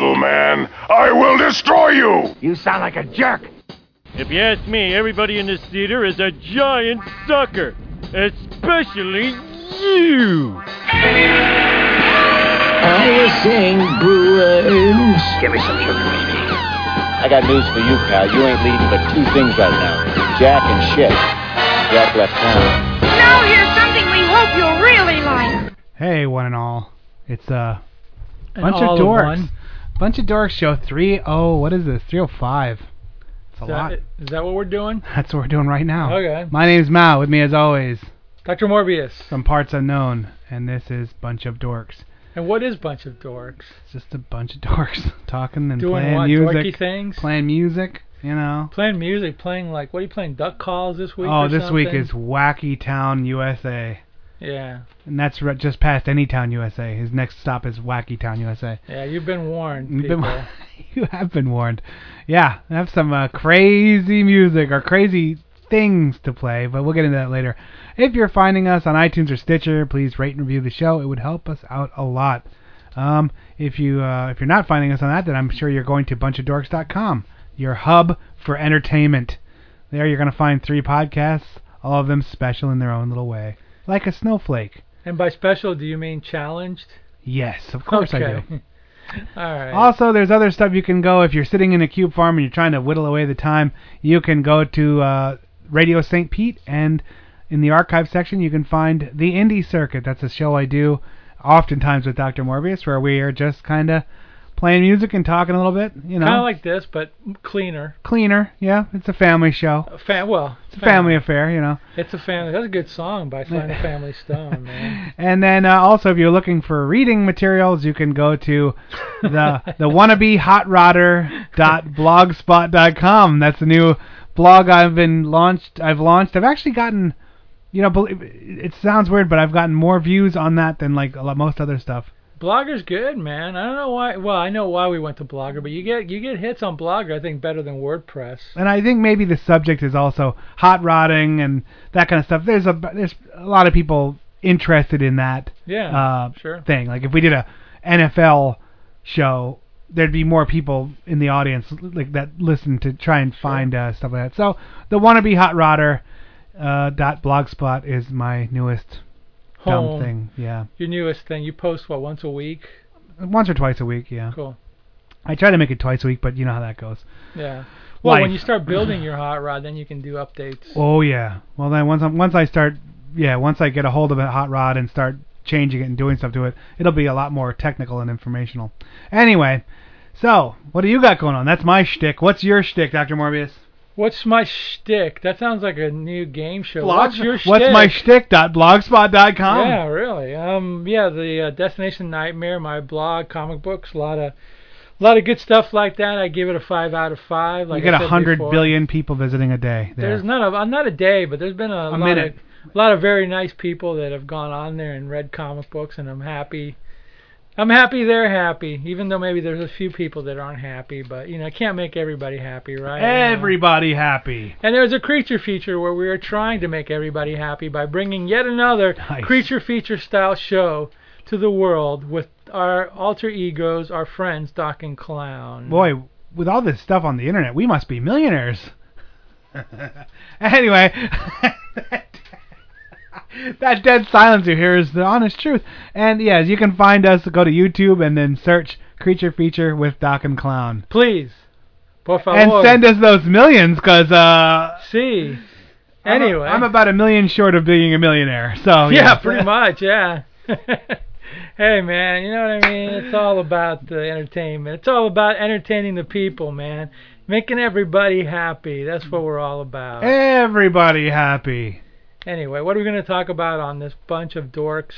little man. I will destroy you! You sound like a jerk. If you ask me, everybody in this theater is a giant sucker. Especially you. I was saying, Brewers. Give me some sugar, baby. I got news for you, pal. You ain't leading but two things right now Jack and shit. Jack left town. Now here's something we hope you'll really like. Hey, one and all. It's a An bunch all of of dorks. Bunch of dorks show three oh what is this? Three oh five. It's a Is lot. Is that what we're doing? That's what we're doing right now. Okay. My name's Mao. With me as always, Dr. Morbius. from parts unknown, and this is bunch of dorks. And what is Bunch of Dorks? It's just a bunch of dorks talking and Doing playing what? music. Dorky things? Playing music, you know. Playing music, playing like, what are you playing, Duck Calls this week? oh, or this week something? is Wacky Town, USA. Yeah. And that's re- just past Anytown, USA. His next stop is Wacky Town, USA. Yeah, you've been warned, You've people. been- you have been warned. Yeah, I have some uh, crazy music or crazy things to play, but we'll get into that later. If you're finding us on iTunes or Stitcher, please rate and review the show. It would help us out a lot. Um, if you uh, if you're not finding us on that, then I'm sure you're going to bunchofdorks.com, your hub for entertainment. There you're going to find three podcasts, all of them special in their own little way, like a snowflake. And by special, do you mean challenged? Yes, of course I do. okay. All right. Also, there's other stuff you can go if you're sitting in a cube farm and you're trying to whittle away the time. You can go to uh, Radio St. Pete, and in the archive section, you can find the Indie Circuit. That's a show I do oftentimes with Dr. Morbius, where we are just kind of playing music and talking a little bit. You know, kind of like this, but cleaner. cleaner. Yeah, it's a family show. A fa- well, It's a family affair, you know. It's a family. That's a good song by Family Stone, man. And then uh, also, if you're looking for reading materials, you can go to the the wannabehotrodder.blogspot.com. That's the new blog I've been launched. I've launched. I've actually gotten, you know, it sounds weird, but I've gotten more views on that than like a lot, most other stuff. Blogger's good, man. I don't know why. Well, I know why we went to Blogger, but you get you get hits on Blogger. I think better than WordPress. And I think maybe the subject is also hot rodding and that kind of stuff. There's a there's a lot of people interested in that Yeah, uh, sure. thing. Like if we did a NFL show, there'd be more people in the audience like that listen to try and find uh, stuff like that. So the wannabe hot rodder uh, dot blogspot is my newest Home. dumb thing. Yeah, Your newest thing. You post what once a week? once or twice a week. Yeah, Cool. I try to make it twice a week, but you know how that goes. Yeah. Well, when you start building your hot rod, then you can do updates. Oh yeah. Well then once I once I start yeah once I get a hold of a hot rod and start changing it and doing stuff to it, it'll be a lot more technical and informational. Anyway, so what do you got going on? That's my shtick. What's your shtick, Doctor Morbius? What's my shtick? That sounds like a new game show. Blog- What's your shtick? What's my shtick? Dot blogspot.com. Yeah, really. Um, yeah, the uh, Destination Nightmare, my blog, comic books, a lot of, a lot of good stuff like that. I give it a five out of five. Like you get a hundred billion people visiting a day there. There's not a uh, not a day, but there's been a, lot minute. of a lot of very nice people that have gone on there and read comic books, and I'm happy. I'm happy they're happy, even though maybe there's a few people that aren't happy. But you know, I can't make everybody happy, right? Everybody happy. And there's a creature feature where we are trying to make everybody happy by bringing yet another Nice. creature feature style show to the world with our alter egos, our friends Doc and Clown. Boy, with all this stuff on the internet, we must be millionaires. anyway, that dead silence you hear is the honest truth. And yes, you can find us. Go to YouTube and then search "Creature Feature" with Doc and Clown, please, por favor. and send us those millions, cause uh, See. I'm Anyway. I'm, about a million short of being a millionaire. So yeah, yes. pretty much, yeah. hey man, you know what I mean? It's all about the entertainment. It's all about entertaining the people, man. Making everybody happy. That's what we're all about. Everybody happy. Anyway, what are we going to talk about on this bunch of dorks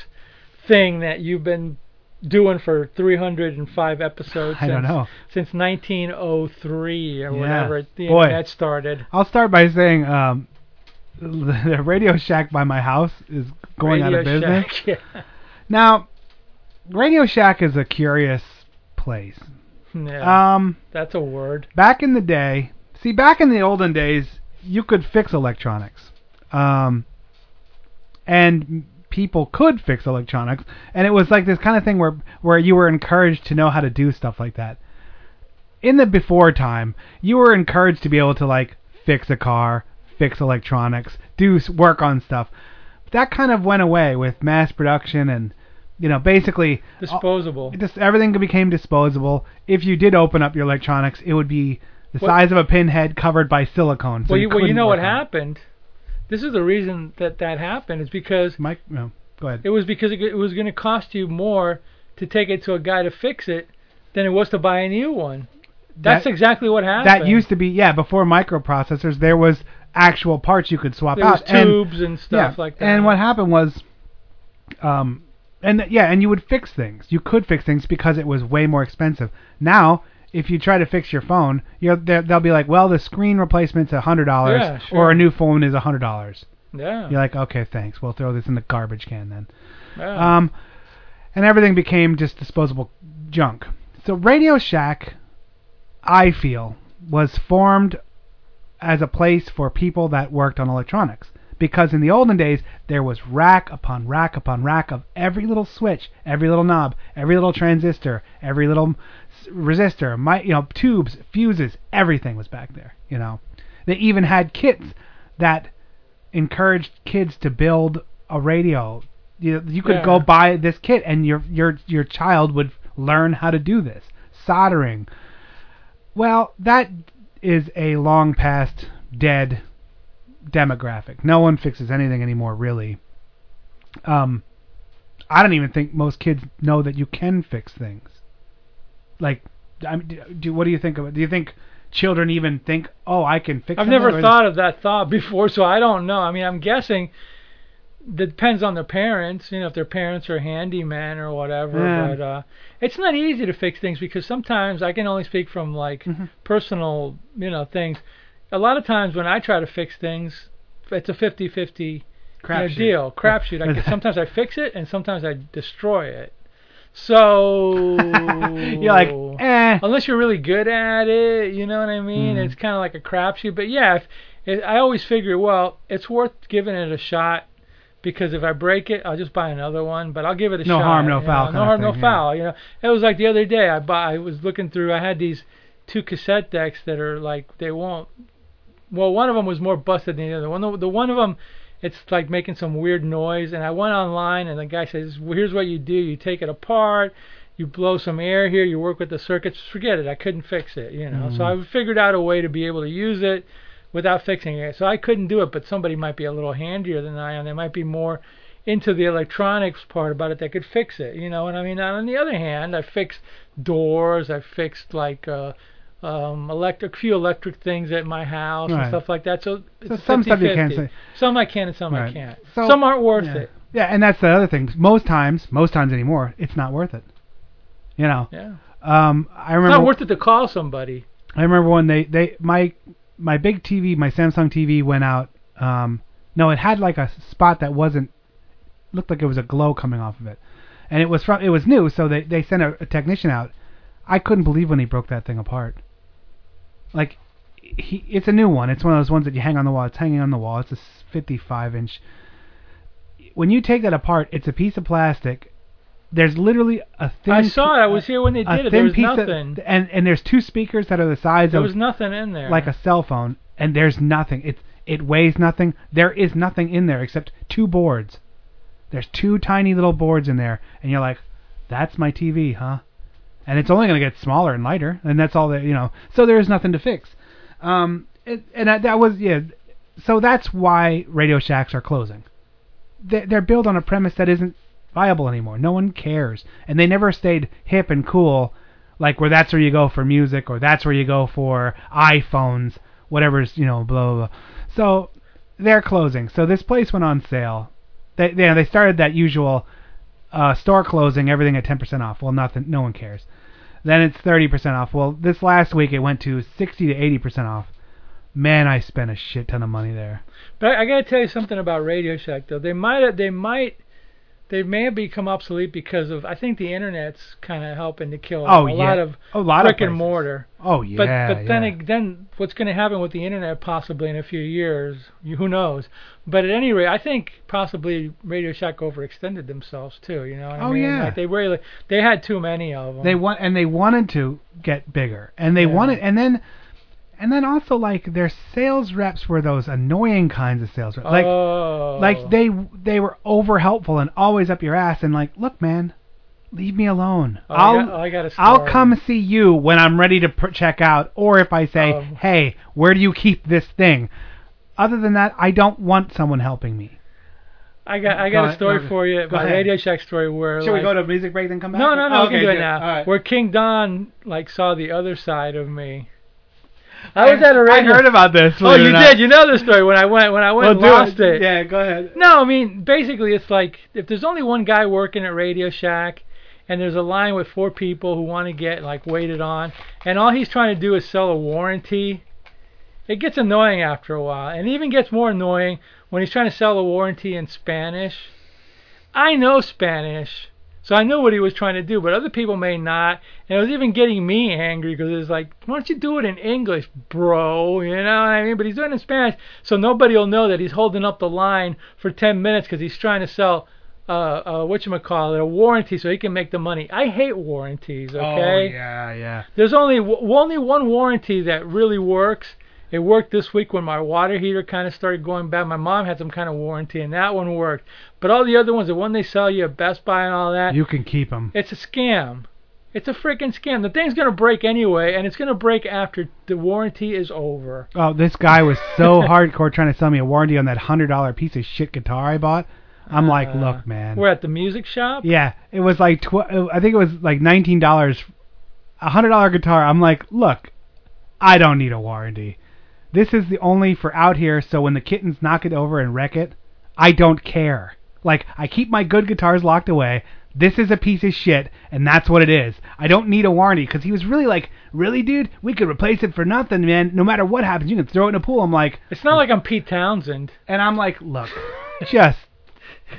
thing that you've been doing for 305 episodes I don't since, know. since 1903 or Yeah. whenever the Boy. internet started. I'll start by saying um, the Radio Shack by my house is going out of business. Shack, yeah. Now, Radio Shack is a curious place. Yeah, Um, that's a word. back in the day, see, back in the olden days, you could fix electronics. Um, and people could fix electronics, and it was like this kind of thing where where you were encouraged to know how to do stuff like that. in the before time, you were encouraged to be able to like fix a car, fix electronics, do work on stuff. That kind of went away with mass production and you know basically uh, Disposable. just everything became disposable. If you did open up your electronics, it would be the What- size of a pinhead covered by silicone. So well, you, well, you know what happened it. This is the reason that that happened. Is because Mike, no, go ahead. it was because it, it was going to cost you more to take it to a guy to fix it than it was to buy a new one. That's That- exactly what happened. That used to be yeah before microprocessors. There was actual parts you could swap there was out. and- tubes and, stuff yeah, like that. And what happened was, um, and yeah, and you would fix things. You could fix things because it was way more expensive. Now, if you try to fix your phone, they're- they'll be like, well, the screen replacement's a hundred dollars, Yeah, sure. or a new phone is a hundred dollars. Yeah. You're like, okay, thanks. We'll throw this in the garbage can then. yeah. Um, and everything became just disposable junk. So Radio Shack, I feel, was formed as a place for people that worked on electronics. Because in the olden days, there was rack upon rack upon rack of every little switch, every little knob, every little transistor, every little resistor, my, you know, tubes, fuses, everything was back there. You know, they even had kits that encouraged kids to build a radio. You, you could Yeah. go buy this kit, and your your your child would learn how to do this soldering. Well, that is a long past dead demographic. No one fixes anything anymore, really. Um, I don't even think most kids know that you can fix things. Like, I mean, do, do what do you think of it? Do you think children even think, oh, I can fix? I've something," never thought of that thought before, so I don't know. I mean, I'm guessing that depends on their parents, you know, if their parents are handyman or whatever. Yeah. But uh, it's not easy to fix things because sometimes I can only speak from like Mhm. personal, you know, things. A lot of times when I try to fix things, it's a 50-50 you know, deal, crapshoot. I can, sometimes I fix it and sometimes I destroy it. So You're like, eh. unless you're really good at it, you know what I mean? Mhm. It's kind of like a crapshoot. But yeah, if, if, I always figure, well, it's worth giving it a shot because if I break it, I'll just buy another one. But I'll give it a shot. No shot. harm, no foul know, kind No harm, no thing, yeah. foul. You know, it was like the other day. I bought. I was looking through. I had these two cassette decks that are like they won't. Well, one of them was more busted than the other. One, the one of them, it's like making some weird noise. And I went online, and the guy says, well, "Here's what you do: you take it apart." you blow some air here, you work with the circuits, forget it. I couldn't fix it, you know. So I figured out a way to be able to use it without fixing it. So I couldn't do it, but somebody might be a little handier than I am. They might be more into the electronics part about it that could fix it, you know. And I mean, on the other hand, I fixed doors, I fixed like uh um electric few electric things at my house Right. and stuff like that. So, So it's some stuff you can't say. Some I can and some I can't. So- some aren't worth yeah. it. Yeah, and that's the other thing. Most times, most times anymore, it's not worth it. You know. Yeah. Um, I It's remember. not worth it to call somebody. I remember when they they my my big TV, my Samsung TV went out. Um, no, it had like a spot that wasn't looked like it was a glow coming off of it, and it was from it was new, so they they sent a, a technician out. I couldn't believe when he broke that thing apart. Like, he it's a new one. It's one of those ones that you hang on the wall. It's hanging on the wall. It's a 55 inch. When you take that apart, it's a piece of plastic. There's literally a thin. I saw it. I was here when they did it. There was piece of- and and there's two speakers that are the size There of There was nothing in there. like a cell phone, and there's nothing. It it weighs nothing. There is nothing in there except two boards. There's two tiny little boards in there, and you're like, that's my TV, huh? And it's only gonna get smaller and lighter, and that's all that you know. So there is nothing to fix. Um, it, and that, that was yeah. So that's why Radio Shacks are closing. They, they're built on a premise that isn't viable anymore. No one cares, and they never stayed hip and cool, like where that's where you go for music or that's where you go for iPhones, whatever's you know blah blah. blah. So they're closing. So this place went on sale. They they, they started that usual uh, store closing, everything at 10% off. Well, nothing, no one cares. Then it's 30% off. Well, this last week it went to 60 to 80% off. Man, I spent a shit ton of money there. But I, gotta tell you something about Radio Shack though. They might they might they may have become obsolete because of I think the internet's kind of helping to kill Oh, a yeah. lot of A lot of brick and mortar. Oh yeah. But but then yeah. then what's going to happen with the internet possibly in a few years? You, who knows? But at any rate, I think possibly Radio Shack overextended themselves too. You know what I Oh, mean? yeah. Like they really they had too many of them. They want and they wanted to get bigger, and they Yeah. wanted, and then, and then also like their sales reps were those annoying kinds of sales reps, like oh. like they they were over helpful and always up your ass, and like, look, man, leave me alone. Oh, I I'll got- I got a I'll come see you when I'm ready to pr- check out, or if I say, Um, hey, where do you keep this thing? Other than that, I don't want someone helping me. I got I Go got a story go- for you go about ahead. Radio Shack story where Should we go to music break then come back? No, no, no, Oh, we can do it now. All right. Where King Don like saw the other side of me. I was at a I radio. heard about this. Oh, you did. You know the story when I went when I went Well, lost it. Yeah, go ahead. No, I mean basically it's like if there's only one guy working at Radio Shack and there's a line with four people who want to get like waited on and all he's trying to do is sell a warranty, it gets annoying after a while. And even gets more annoying when he's trying to sell a warranty in Spanish. I know Spanish. So I knew what he was trying to do, but other people may not. And it was even getting me angry because it was like, why don't you do it in English, bro? You know what I mean? But he's doing it in Spanish, so nobody will know that he's holding up the line for 10 minutes because he's trying to sell, uh, uh, whatchamacallit, a warranty so he can make the money. I hate warranties, okay? Oh yeah, yeah. There's only w- only one warranty that really works. It worked this week when my water heater kind of started going bad. My mom had some kind of warranty, and that one worked. But all the other ones, the one they sell you at Best Buy and all that, You can keep them. it's a scam. It's a freaking scam. The thing's gonna break anyway, and it's gonna break after the warranty is over. Oh, this guy was so hardcore trying to sell me a warranty on that hundred dollar piece of shit guitar I bought. I'm like, Uh, look, man. We're at the music shop. Yeah, it was like tw- I think it was like nineteen dollars, a hundred dollar guitar. I'm like, look, I don't need a warranty. This is the only for out here. So when the kittens knock it over and wreck it, I don't care. Like I keep my good guitars locked away. This is a piece of shit, and that's what it is. I don't need a warranty because he was really like, really, dude, we could replace it for nothing, man. No matter what happens, you can throw it in a pool. I'm like, It's not like I'm Pete Townshend. and I'm like, look, just,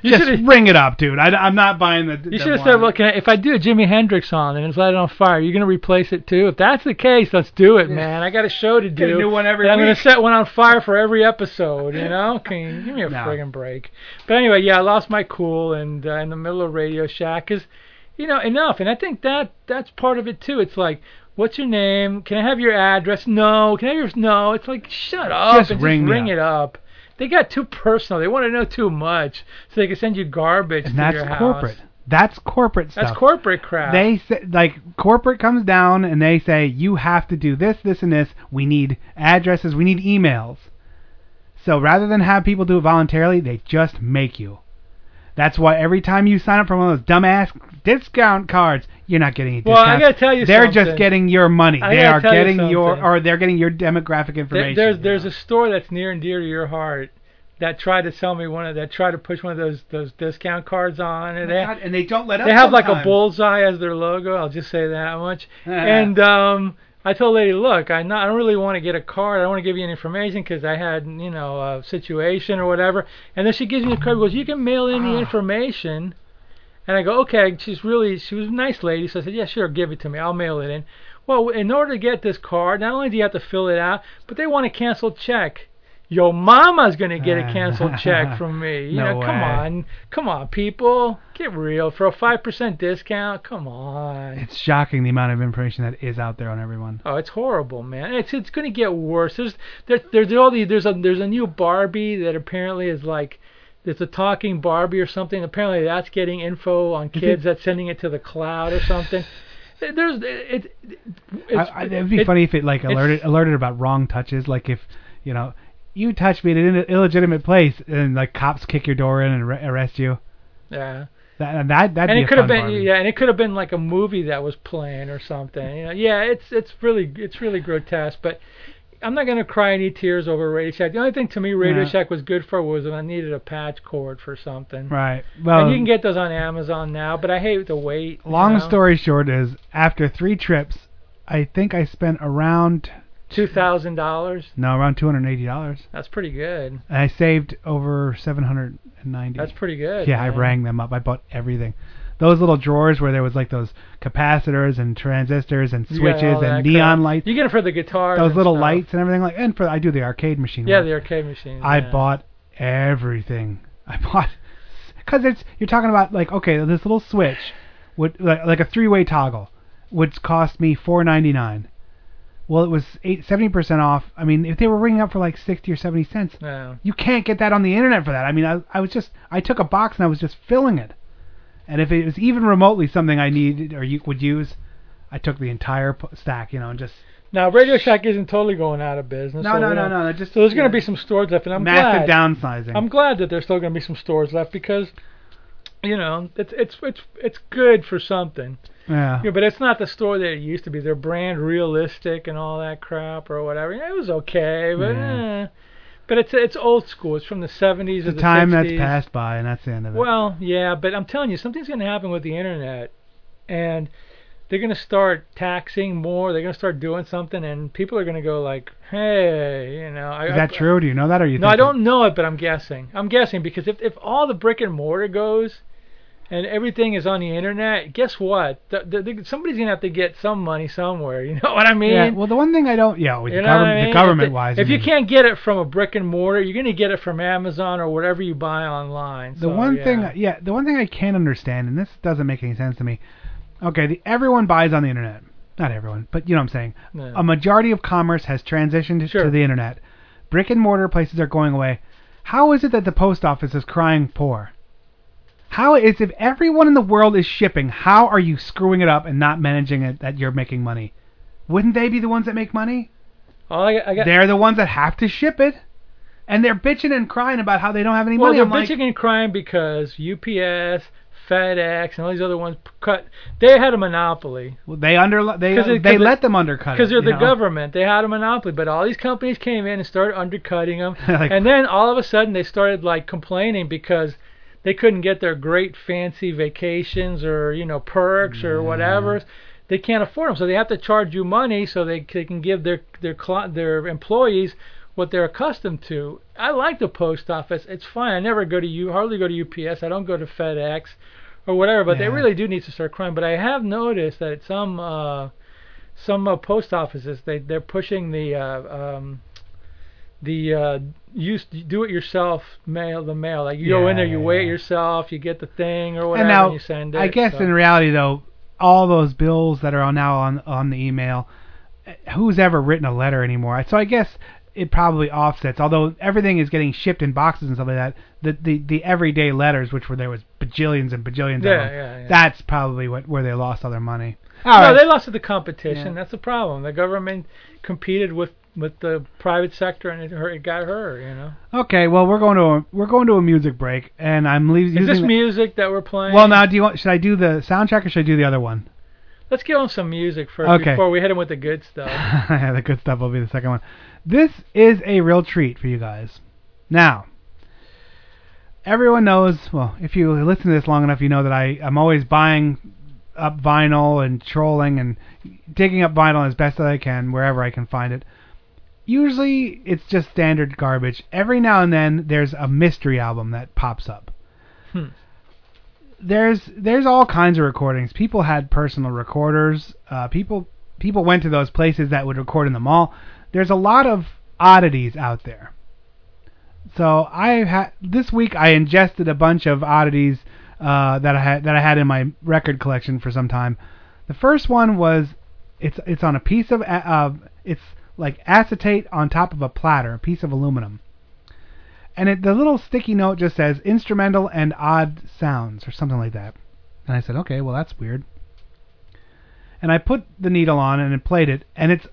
You just should've- ring it up, dude. I, am not buying the. You should have said. "Well, can I, if I do a Jimi Hendrix song and it's lighted on fire, you're gonna replace it too. If that's the case, let's do it, man. I got a show to Get a do. new one every and I'm gonna week. set one on fire for every episode. You know, can you give me a No. friggin' break? But anyway, yeah, I lost my cool and uh, in the middle of Radio Shack, 'cause you know enough. And I think that that's part of it too. It's like. What's your name? Can I have your address? No. Can I have your no? It's like shut up Just and ring just ring up. it up. They got too personal. They want to know too much, so they can send you garbage and to that's your house. corporate. That's corporate stuff. That's corporate crap. They say like corporate comes down and they say you have to do this, this, and this. We need addresses. We need emails. So rather than have people do it voluntarily, they just make you. That's why every time you sign up for one of those dumbass discount cards, you're not getting any Well, I discounts. gotta tell you they're something. just getting your money. I they are tell you getting your or they're getting your demographic There- information. there's there's know. a store that's near and dear to your heart that tried to sell me one of that tried to push one of those those discount cards on and they God, and they don't let up. they have like a bullseye as their logo. I'll just say that much. and um, I told the lady, look, I not I don't really want to get a card. I don't want to give you any information because I had you know a situation or whatever. And then she gives me the card. Goes, you can mail in Ah. the information. And I go, okay. She's really she was a nice lady, so I said, yeah, sure, give it to me. I'll mail it in. Well, in order to get this card, not only do you have to fill it out, but they want a canceled check. Your mama's gonna get a ah. canceled check from me. You No know, come way. on, come on, people, get real. For a five percent discount, come on. It's shocking the amount of information that is out there on everyone. Oh, it's horrible, man. It's it's gonna get worse. There's there, there's all these there's a there's a new Barbie that apparently is like it's a talking Barbie or something. Apparently that's getting info on mm-hmm. kids that's sending it to the cloud or something. There's it. it it's, I, I, it'd be it- funny if it like alerted alerted about wrong touches. Like if you know you touch me in an illegitimate place, and like cops kick your door in and ar- arrest you. Yeah. That that that'd and it could have been Barbie. yeah, and it could have been like a movie that was playing or something. You know, yeah, it's it's really it's really grotesque, but I'm not gonna cry any tears over Radio Shack. The only thing to me Radio Yeah. Shack was good for was when I needed a patch cord for something. Right. Well, and you can get those on Amazon now, but I hate the wait. you long know? story short is after three trips, I think I spent around Two thousand dollars. No, around two hundred eighty dollars. That's pretty good. And I saved over seven hundred and ninety. That's pretty good. Yeah, I rang them up. I bought everything. Those little drawers where there was like those capacitors and transistors and You got switches that and neon crap. lights. You get it for the guitar. Those little lights and everything like. And for I do the arcade machine. Yeah, work. the arcade machine. I yeah. bought everything. I bought because it's you're talking about like okay this little switch would like, like a three way toggle would cost me four ninety nine. Well, it was eight seventy percent off. I mean, if they were ringing up for like sixty or seventy cents, Yeah. you can't get that on the internet for that. I mean, I I was just I took a box and I was just filling it. And if it was even remotely something I needed or you would use, I took the entire stack, you know, and just Now Radio Shack isn't totally going out of business. no so no no no, no just So there's going to be some stores left, and I'm massive glad. downsizing. I'm glad that there's still going to be some stores left because, you know, it's it's it's it's good for something. yeah. Yeah, but it's not the store that it used to be. Their brand realistic and all that crap or whatever. Yeah, it was okay, but Yeah. eh. But it's it's old school. It's from the 70s It's a the time 60s. that's passed by, and that's the end of it. Well, yeah, but I'm telling you, something's going to happen with the internet, and they're going to start taxing more. They're going to start doing something, and people are going to go like, "Hey, you know." I, is that I, true? Do you know that, or you? No, I don't know it, but I'm guessing. I'm guessing because if if all the brick and mortar goes, and everything is on the internet, guess what? The, the, the, somebody's going to have to get some money somewhere. You know what I mean? Yeah. Well, the one thing I don't. Yeah, with You the, government, I mean? the government wise. if I you can't get it from a brick and mortar, you're going to get it from Amazon or whatever you buy online. The So, one yeah. thing, yeah, the one thing I can't understand, and this doesn't make any sense to me. Okay, the, everyone buys on the internet. Not everyone, but you know what I'm saying. Yeah. A majority of commerce has transitioned Sure. to the internet. Brick and mortar places are going away. How is it that the post office is crying poor? How is if everyone in the world is shipping, how are you screwing it up and not managing it that you're making money? Wouldn't they be the ones that make money? Oh, I, I got, They're the ones that have to ship it, and they're bitching and crying about how they don't have any well, money. they're I'm like, bitching and crying because UPS, FedEx, and all these other ones cut. They had a monopoly Well, they under they 'Cause it- they let them undercut because they're the know? government. They had a monopoly, but all these companies came in and started undercutting them, Like- and then all of a sudden they started like complaining because they couldn't get their great fancy vacations or you know perks or whatever. They can't afford them, so they have to charge you money so they, they can give their their their employees what they're accustomed to. I like the post office; it's fine. I never go to you, hardly go to UPS. I don't go to FedEx or whatever. But they really do need to start crying. But I have noticed that some uh, some uh, post offices they they're pushing the uh, um, the uh, use do it yourself mail the mail like you go in there you yeah, weigh it yourself you get the thing or And whatever now, and you send it. I guess so. in reality though, all those bills that are now on on the email, eh, who's ever written a letter anymore? So I guess it probably offsets. Although everything is getting shipped in boxes and stuff like that, the the, the everyday letters, which were there was bajillions and bajillions Yeah, of them, yeah, yeah. that's probably what where they lost all their money. All no, right. they lost to the competition. Yeah. That's the problem. The government competed with with the private sector and it, hurt, it got her. You know. Okay, well we're going to a, we're going to a music break, and I'm leaving. Is this music that we're playing? Well, now do you want? Should I do the soundtrack or should I do the other one? let's give them some music first Okay. before we hit them with the good stuff. yeah, the good stuff will be the second one. This is a real treat for you guys. Now, everyone knows, well, if you listen to this long enough, you know that I, I'm always buying up vinyl and trolling and digging up vinyl as best as I can wherever I can find it. Usually it's just standard garbage. Every now and then there's a mystery album that pops up. Hmm. There's there's all kinds of recordings. People had personal recorders. Uh, people people went to those places that would record in the mall. There's a lot of oddities out there. So I had this week I ingested a bunch of oddities uh, that I had that I had in my record collection for some time. The first one was it's it's on a piece of uh, it's like acetate on top of a platter, a piece of aluminum. And it, the little sticky note just says instrumental and odd sounds or something like that. And I said, okay, well that's weird. And I put the needle on and it played it, and it's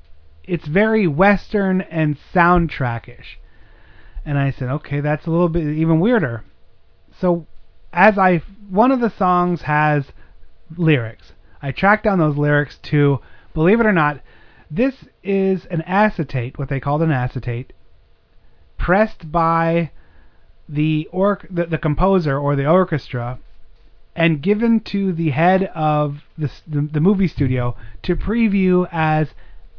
it's very western and soundtrackish. And I said, okay, that's a little bit even weirder. So as I one of the songs has lyrics. I tracked down those lyrics to believe it or not, this is an acetate, what they called an acetate, pressed by the or the, the composer or the orchestra and given to the head of the, the the movie studio to preview as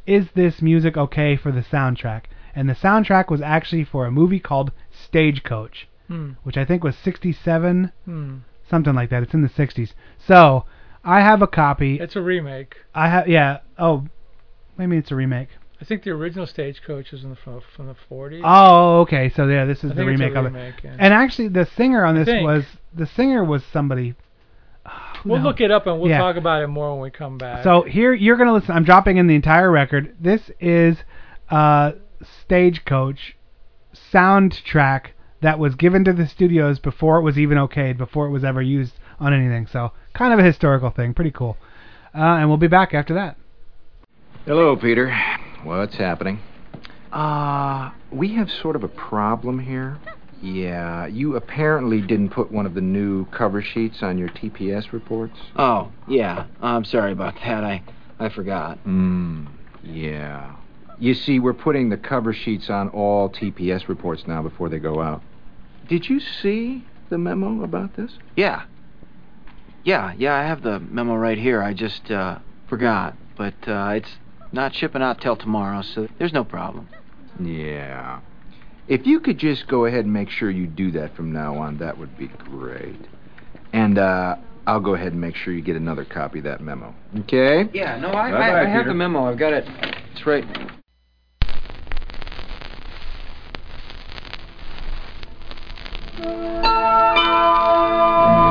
is this music okay for the soundtrack? And the soundtrack was actually for a movie called Stagecoach, Hmm. which I think was 67, Hmm. something like that. It's in the 60s. So I have a copy. It's a remake. I have yeah. Oh, maybe it's a remake. I think the original Stagecoach is in the, from, from the 40s. Oh, okay. So yeah, this is I the think it's a remake of it. yeah. And actually, the singer on I this think. was the singer was somebody. who we'll the look it up and we'll Yeah. talk about it more when we come back. So here you're gonna listen. I'm dropping in the entire record. This is uh, Stagecoach soundtrack that was given to the studios before it was even okayed, before it was ever used on anything. So kind of a historical thing. Pretty cool. Uh, and we'll be back after that. Hello, Peter. What's happening? Uh, we have sort of a problem here. Yeah, you apparently didn't put one of the new cover sheets on your TPS reports. Oh, yeah. I'm sorry about that. I I forgot. Hmm, yeah. You see, we're putting the cover sheets on all TPS reports now before they go out. Did you see the memo about this? Yeah. Yeah, yeah, I have the memo right here. I just uh forgot. But uh it's not shipping out till tomorrow, so there's no problem. Yeah. If you could just go ahead and make sure you do that from now on, that would be great. And uh, I'll go ahead and make sure you get another copy of that memo. Okay? Yeah, no, I, I, I, have the memo. I've got it. It's right.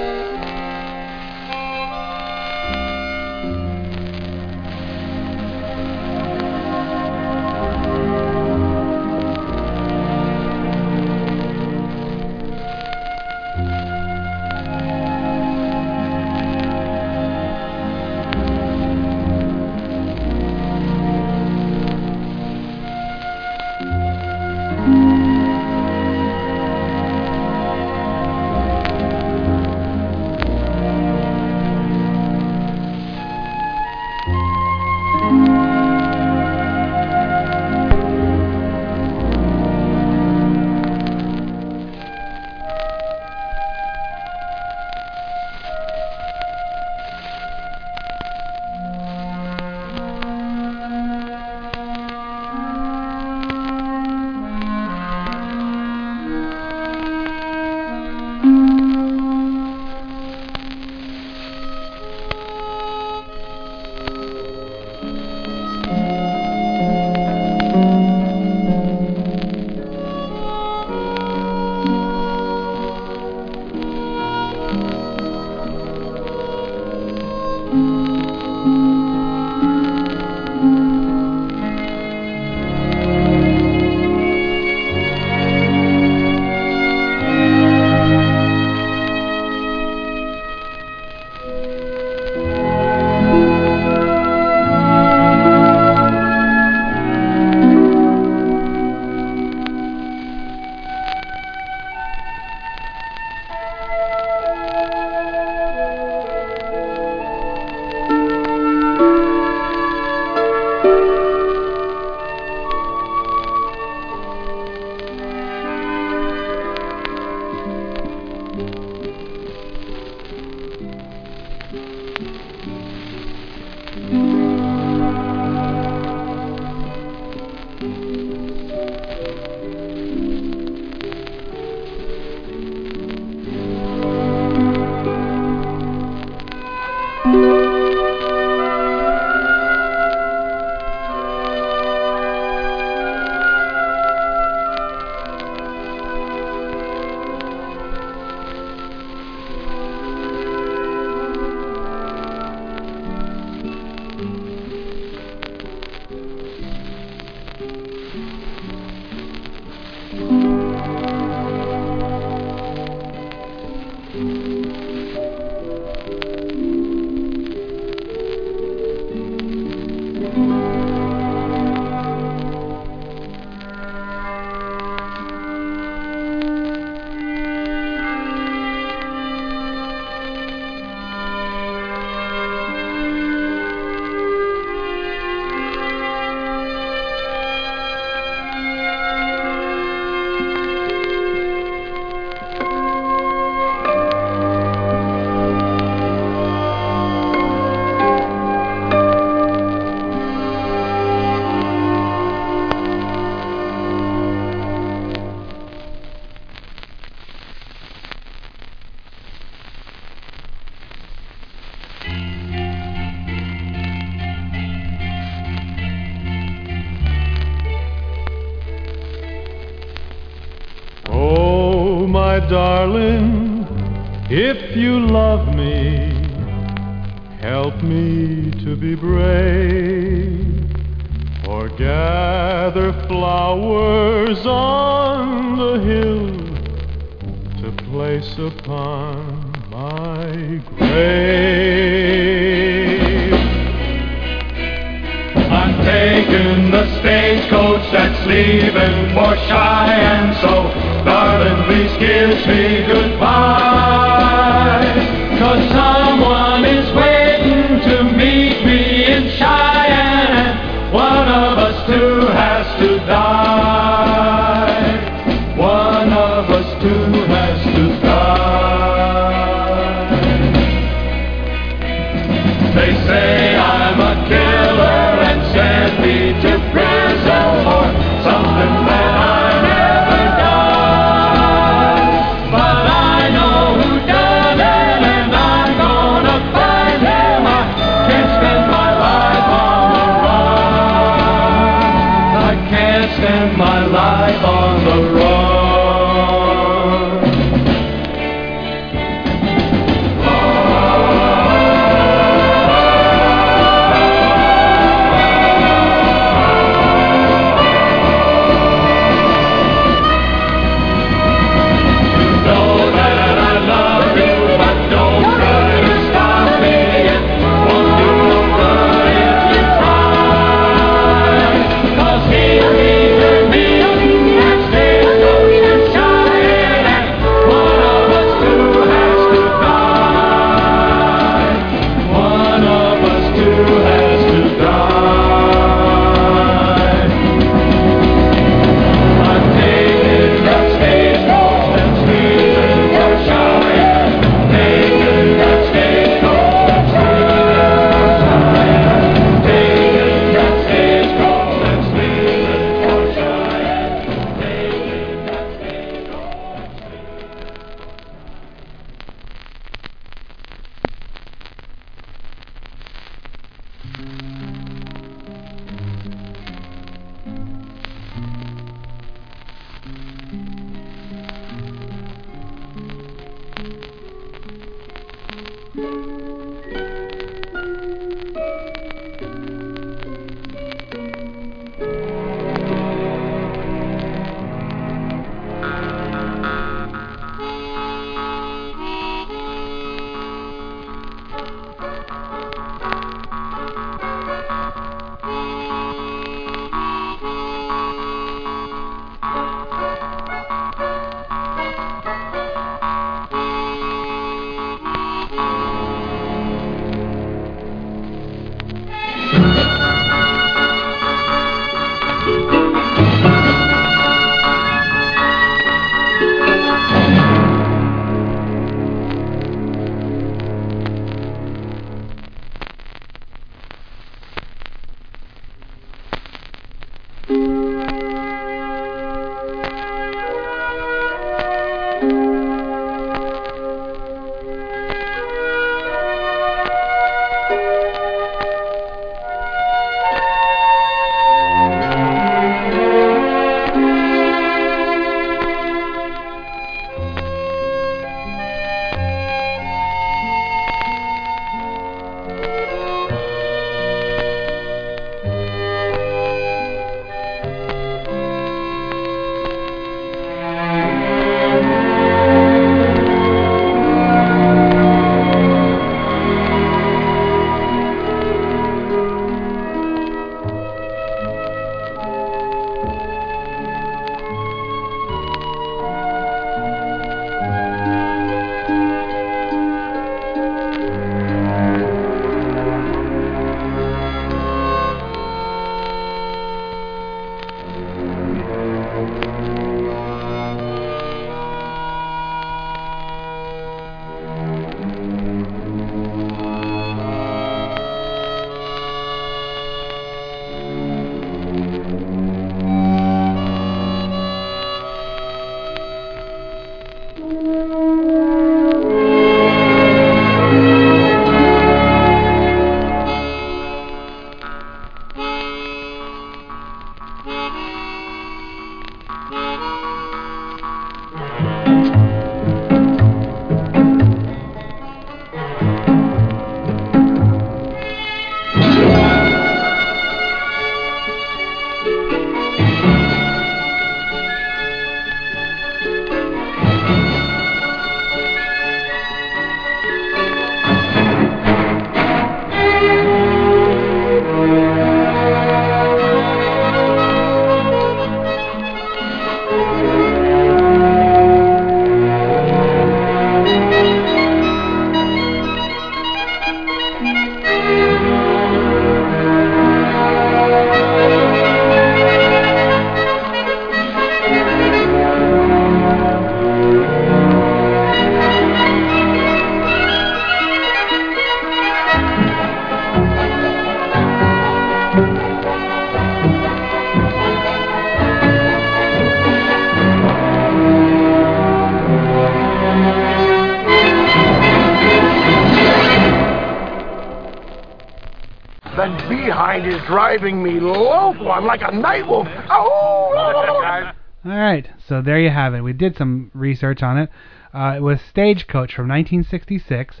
driving me loco. I'm like a night wolf. Oh! All right, so there you have it. We did some research on it. Uh, it was Stagecoach from 1966.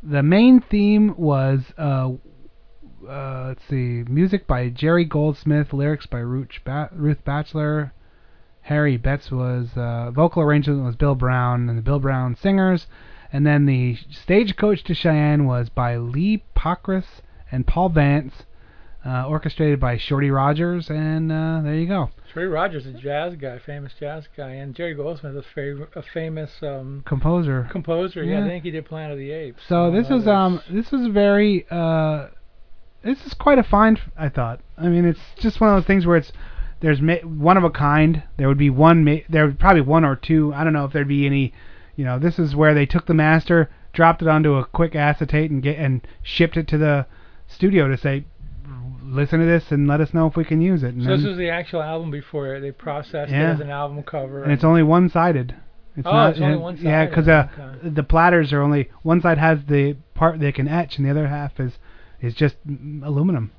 The main theme was, uh, uh, let's see, music by Jerry Goldsmith, lyrics by Ruth, ba- Ruth Batchelor. Harry Betts was uh, vocal arrangement was Bill Brown and the Bill Brown Singers, and then the Stagecoach to Cheyenne was by Lee Pockriss and Paul Vance, uh, orchestrated by Shorty Rogers, and uh, there you go. Shorty Rogers, a jazz guy, famous jazz guy, and Jerry Goldsmith, a, fav- a famous um, Composer. composer. Yeah. Yeah. I think he did Planet of the Apes. So this was um this was very uh this is quite a find I thought. I mean it's just one of those things where it's there's ma- one of a kind. There would be one ma- there would probably one or two. I don't know if there'd be any you know this is where they took the master, dropped it onto a quick acetate and get and shipped it to the studio to say listen to this and let us know if we can use it. And, So this then- was the actual album before they processed Yeah. it as an album cover. and it's only one sided. It's Oh, not, it's only one Yeah, because uh, okay. the platters are only one side has the part they can etch, and the other half is is just aluminum.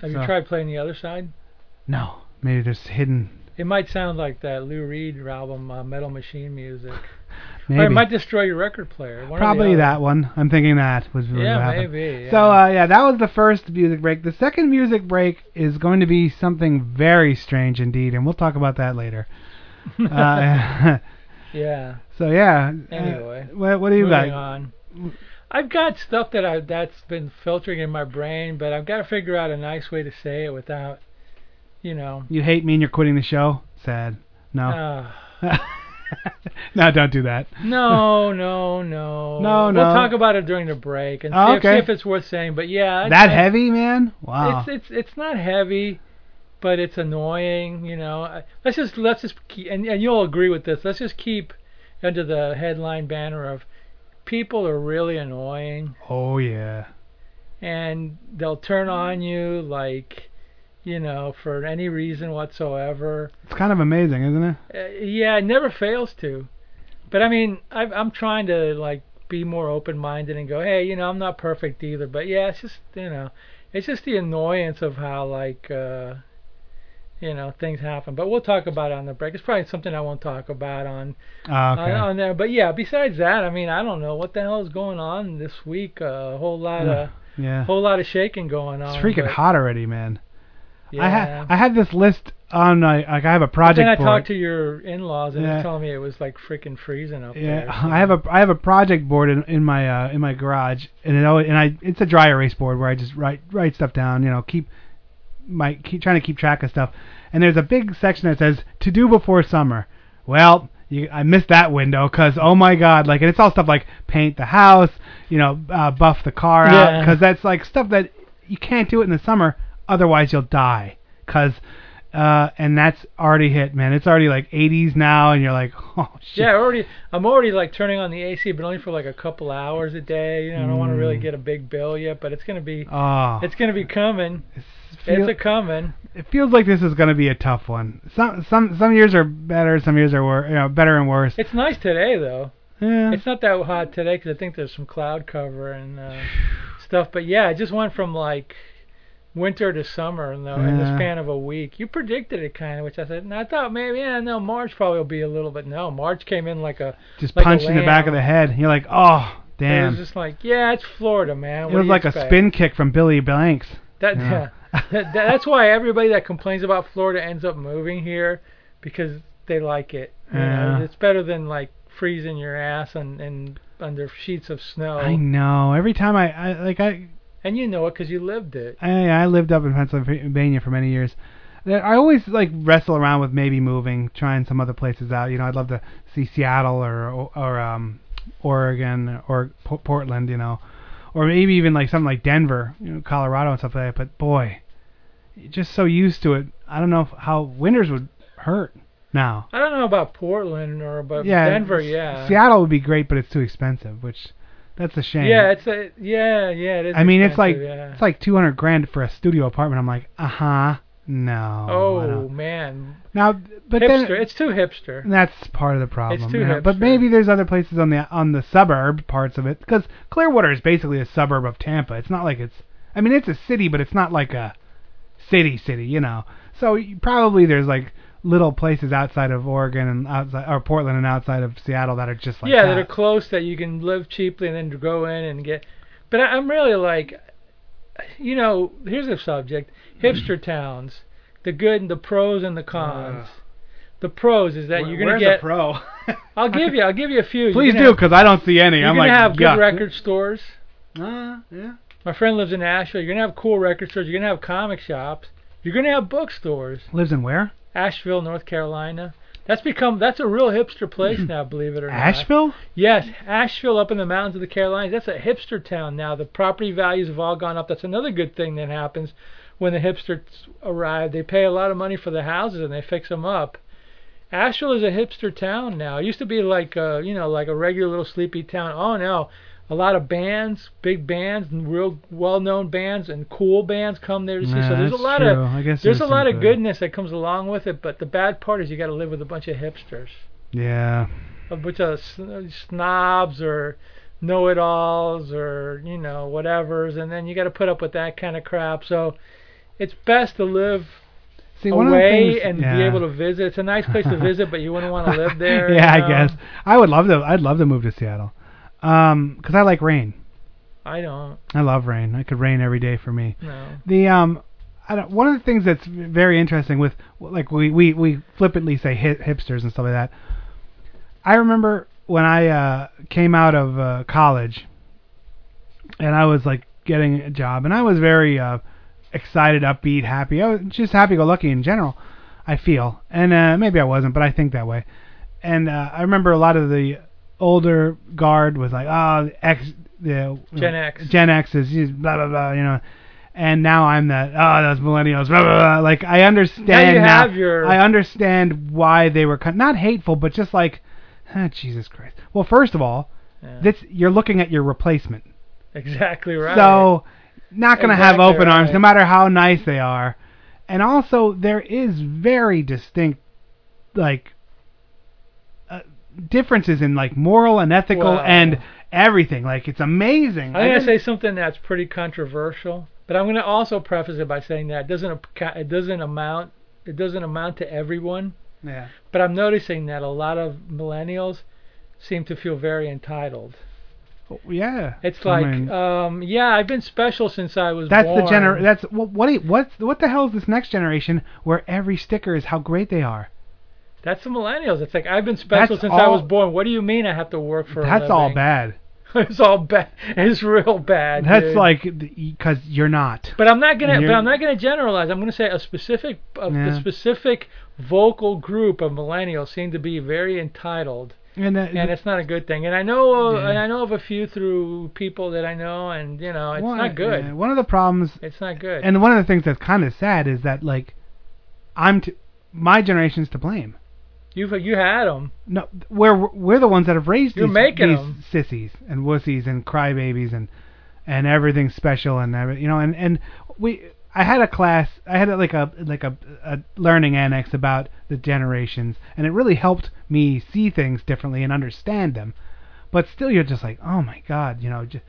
Have so- you tried playing the other side? No, maybe there's hidden. It might sound like that Lou Reed album, uh, Metal Machine Music. Maybe. Or it might destroy your record player. One Probably that one. I'm thinking that was what Yeah, happened. maybe, yeah. So uh, yeah, that was the first music break. The second music break is going to be something very strange indeed, and we'll talk about that later. uh, Yeah. so yeah. uh, Anyway, what, what do you got? on. I've got stuff that I that's been filtering in my brain, but I've got to figure out a nice way to say it without, you know. You hate me and you're quitting the show? Sad. No. Uh, no, don't do that. no, no, no. No, no. We'll talk about it during the break and Oh, see, if, see if it's worth saying. But yeah, That heavy, man? Wow. It's it's it's not heavy, but it's annoying. You know, let's just let's just keep, and and you'll agree with this. Let's just keep under the headline banner of people are really annoying oh yeah. and they'll turn on you like you know for any reason whatsoever It's kind of amazing, isn't it? uh, yeah it never fails to but i mean I, i'm trying to like be more open minded and go hey you know i'm not perfect either but yeah it's just you know it's just the annoyance of how like uh you know things happen but we'll talk about it on the break it's probably something i won't talk about on Ah, okay. on, on there but yeah besides that i mean i don't know what the hell is going on this week uh, a whole lot of yeah. whole lot of shaking going on It's freaking hot already, man. Yeah. I had I had this list on my like I have a But project then I board. talked to your in-laws and Yeah. they're telling me it was like freaking freezing up yeah, there. I have a I have a project board in, in my uh, in my garage, and it always, and I it's a dry erase board where I just write write stuff down. You know, keep my keep trying to keep track of stuff. And there's a big section that says to do before summer. Well, you, I missed that window because oh my god, like and it's all stuff like paint the house, you know, uh, buff the car out because that's like stuff that you can't do it in the summer, otherwise you'll die. Cause uh, and that's already hit, man. It's already like 80s now, and you're like, oh shit. Yeah, already. I'm already like turning on the AC, but only for like a couple hours a day. You know, I don't want to really Mm. get a big bill yet, but it's gonna be. Oh. It's gonna be coming. feel- it's a coming. it feels like this is going to be a tough one. Some some some years are better, some years are wor- you know, better and worse. It's nice today though. Yeah. It's not that hot today 'cause I think there's some cloud cover and uh, stuff. But yeah, it just went from like winter to summer in the, in the span of a week. You predicted it kind of, which I said. And I thought maybe yeah, no, March probably will be a little bit. No, March came in like a Just like a punched in the back of the head. You're like, oh It damn. was just like, yeah, it's Florida, man. It was like a spin kick from Billy Blanks. That, Yeah. yeah. that, that's why everybody that complains about Florida ends up moving here because they like it. You Yeah. know, it's better than like freezing your ass and, and under sheets of snow. I know. Every time I, I like I And you know it because you lived it. I I lived up in Pennsylvania for many years. I always like wrestle around with maybe moving, trying some other places out. You know, I'd love to see Seattle or or um Oregon or P- Portland. You know, or maybe even like something like Denver, you know, Colorado and stuff like that. But boy, just so used to it. I don't know if, how winters would hurt now. I don't know about Portland or about yeah, Denver. Yeah. Seattle would be great, but it's too expensive, which that's a shame. Yeah, it's a yeah yeah. It is I mean, it's like yeah. it's like 200 grand for a studio apartment. I'm like, uh huh, no. Oh man. Now, but hipster. then it's too hipster. that's part of the problem. It's too yeah. But hipster. maybe there's other places on the on the suburb parts of it because Clearwater is basically a suburb of Tampa. It's not like it's. I mean, it's a city, but it's not like a city city, you know. So probably there's like little places outside of Oregon and outside or Portland and outside of Seattle that are just like yeah, that. that are close that you can live cheaply and then go in and get. But I, I'm really like, you know, here's a subject: hipster towns, the good and the pros and the cons. the pros is that Where- you're gonna where's get. the pro? I'll give you. I'll give you a few. Please do, because I don't see any. I'm like, you're I'm gonna like, have good yuck. record stores. Uh, yeah. My friend lives in Asheville. You're gonna have cool record stores. You're gonna have comic shops. You're gonna have bookstores. Lives in where? Asheville, North Carolina. That's become that's a real hipster place mm-hmm. now, believe it or not. Asheville? Yes, Asheville up in the mountains of the Carolinas. That's a hipster town now. The property values have all gone up. That's another good thing that happens when the hipsters arrive. They pay a lot of money for the houses and they fix them up. Asheville is a hipster town now. It used to be like a, you know, like a regular little sleepy town. Oh no, a lot of bands, big bands, and real well-known bands and cool bands come there to see. Yeah, so there's a lot true. of I guess there's there's a lot of goodness that comes along with it. But the bad part is you got to live with a bunch of hipsters Yeah. a bunch of snobs or know-it-alls or you know whatevers, and then you got to put up with that kind of crap. So it's best to live See, one of the away things- and yeah. be able to visit. It's a nice place to visit, but you wouldn't want to live there. yeah, you I guess I would love to. I'd love to move to Seattle, um, 'cause I like rain. I don't. I love rain. I could rain every day for me. No. The um, I don't, one of the things that's very interesting with like we we we flippantly say hip, hipsters and stuff like that. I remember when I uh came out of uh, college, and I was like getting a job, and I was very uh excited, upbeat, happy. I was just happy-go-lucky in general. I feel, and uh, maybe I wasn't, but I think that way. And uh, I remember a lot of the older guard was like, "Oh, X, the Gen X. Gen X is blah blah blah," you know. And now I'm that, oh, those millennials, blah blah blah. Like I understand Now you now. have your- I understand why they were kin- not hateful, but just like, ah, Jesus Christ. Well, first of all, Yeah. this you're looking at your replacement. Exactly right. So, not going to have Exactly open arms right. no matter how nice they are. And also, there is very distinct, like, differences in like moral and ethical Wow. and everything. Like, it's amazing. I'm gonna say something that's pretty controversial, but I'm gonna also preface it by saying that it doesn't it doesn't amount it doesn't amount to everyone. Yeah. But I'm noticing that a lot of millennials seem to feel very entitled. Yeah. It's I like, mean, um, yeah, I've been special since I was that's born. the gener. That's what. What? what the hell is this next generation where every sticker is how great they are? That's the millennials. It's like I've been special That's since I was born. What do you mean I have to work for? a That's all bad. it's all bad. It's real bad. That's dude. like because you're not. But I'm not gonna. But I'm not gonna generalize. I'm gonna say a specific, a, Yeah. specific vocal group of millennials seem to be very entitled, And, uh, and it's not a good thing. And I know, Yeah. and I know of a few through people that I know, and you know, it's one, not good. yeah, one of the problems It's not good. And one of the things that's kind of sad is that like I'm t- my generation's to blame. You've you had them. No, we're we're the ones that have raised You're these, making these 'em. sissies and wussies and crybabies and and everything special and every, you know and and we I had a class I had like a like a, a learning annex about the generations and it really helped me see things differently and understand them. But still, you're just like, oh my god, you know, just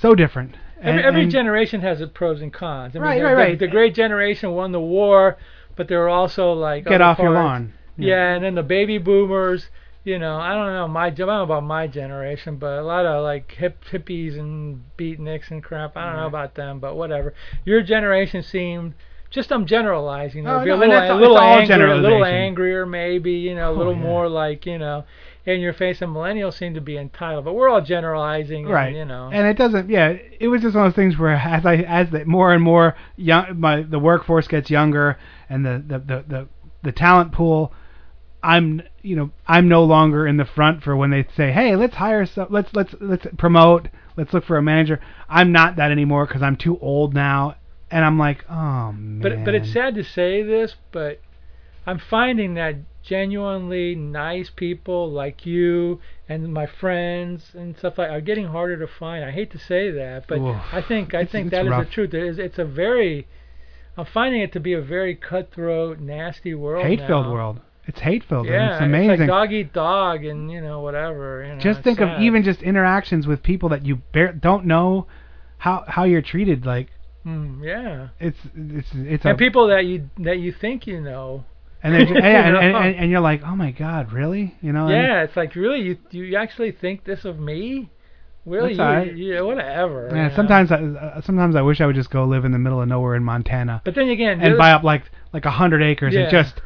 so different. Every, And- every and- generation has its pros and cons. I mean, Right, the, right, the- right. The, great generation won the war, but there were also like Get other off your parts. lawn. Yeah. and then the baby boomers. You know, I don't know my I don't know about my generation, but a lot of like hip hippies and beatniks and crap. I don't know about them, but whatever. Your generation seemed just I'm generalizing. Oh, a no, and little, a all- little angrier, a little angrier, maybe. You know, a Oh, little yeah. more like you know, in your face. And millennials seem to be entitled, but we're all generalizing. right And, you know. and it doesn't yeah it was just one of those things where as i as the more and more young my the workforce gets younger and the the the the, the talent pool i'm you know i'm no longer in the front for when they say hey let's hire some let's let's let's promote let's look for a manager i'm not that anymore because i'm too old now and i'm like oh man But but it's sad to say this, but I'm finding that genuinely nice people like you and my friends and stuff like are getting harder to find. I hate to say that, but Oof. I think I It's- think it's that is rough. the truth. It is, it's a very I'm finding it to be a very cutthroat, nasty world. hate filled world it's hate filled Yeah, it's amazing It's like dog eat dog, and you know whatever. You know, just think of even just interactions with people that you bar- don't know how how you're treated like Hmm, yeah. It's it's it's and a people that you that you think you know. and, yeah, and, and, and, and you're like, oh my god, really? You know? yeah, it's like really you you actually think this of me? Really? You, right. yeah, whatever. you Yeah, know? sometimes I, uh, sometimes I wish I would just go live in the middle of nowhere in Montana But then again, and buy up like like a hundred acres Yeah. and just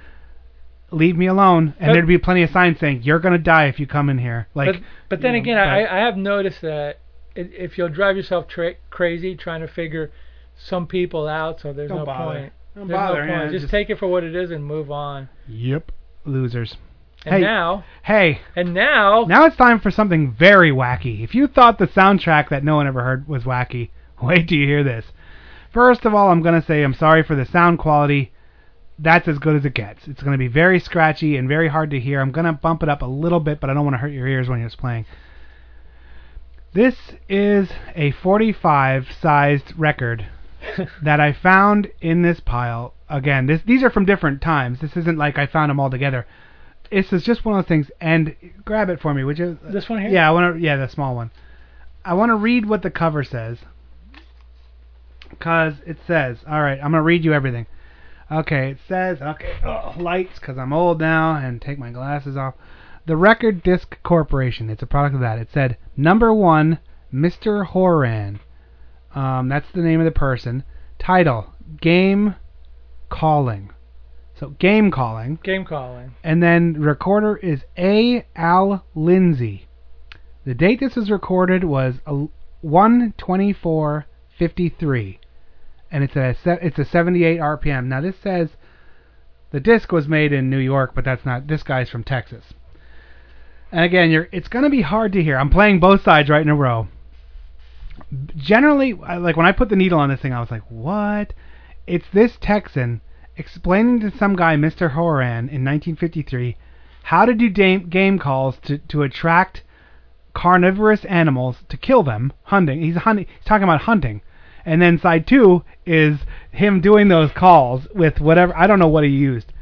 leave me alone. And But- there'd be plenty of signs saying you're gonna die if you come in here. Like, but, but then you know, again, but- I, I have noticed that if you'll drive yourself tra- crazy trying to figure some people out, so there's no bother. point. Don't there's bother, no yeah, point. just, just- take it for what it is and move on. Yep, losers. And hey, now, hey, and now, now it's time for something very wacky. If you thought the soundtrack that no one ever heard was wacky, wait till you hear this. First of all, I'm gonna say I'm sorry for the sound quality. That's as good as it gets. It's gonna be very scratchy and very hard to hear. I'm gonna bump it up a little bit, but I don't want to hurt your ears when you're playing. This is a 45 sized record that I found in this pile. Again, this these are from different times. This isn't like I found them all together. This is just one of those things. And grab it for me, would you? This one here? Yeah, I want to. Yeah, the small one. I want to read what the cover says. Cause it says, all right, I'm gonna read you everything. Okay, it says, okay, oh, lights, cause I'm old now, and take my glasses off. The Record Disc Corporation. It's a product of that. It said number one, Mr. Horan. Um, that's the name of the person. Title: Game Calling. So game calling. game calling. And then recorder is A. Al Lindsay. The date this was recorded was a- 124.53, and it's a it's a 78 RPM. Now this says the disc was made in New York, but that's not. This guy's from Texas. And again, you're it's going to be hard to hear. I'm playing both sides right in a row. Generally, like when I put the needle on this thing, I was like, "What?" It's this Texan explaining to some guy, Mr. Horan, in 1953, how to do dam- game calls to to attract carnivorous animals to kill them, hunting. He's hunting. He's talking about hunting. And then side two is him doing those calls with whatever I don't know what he used.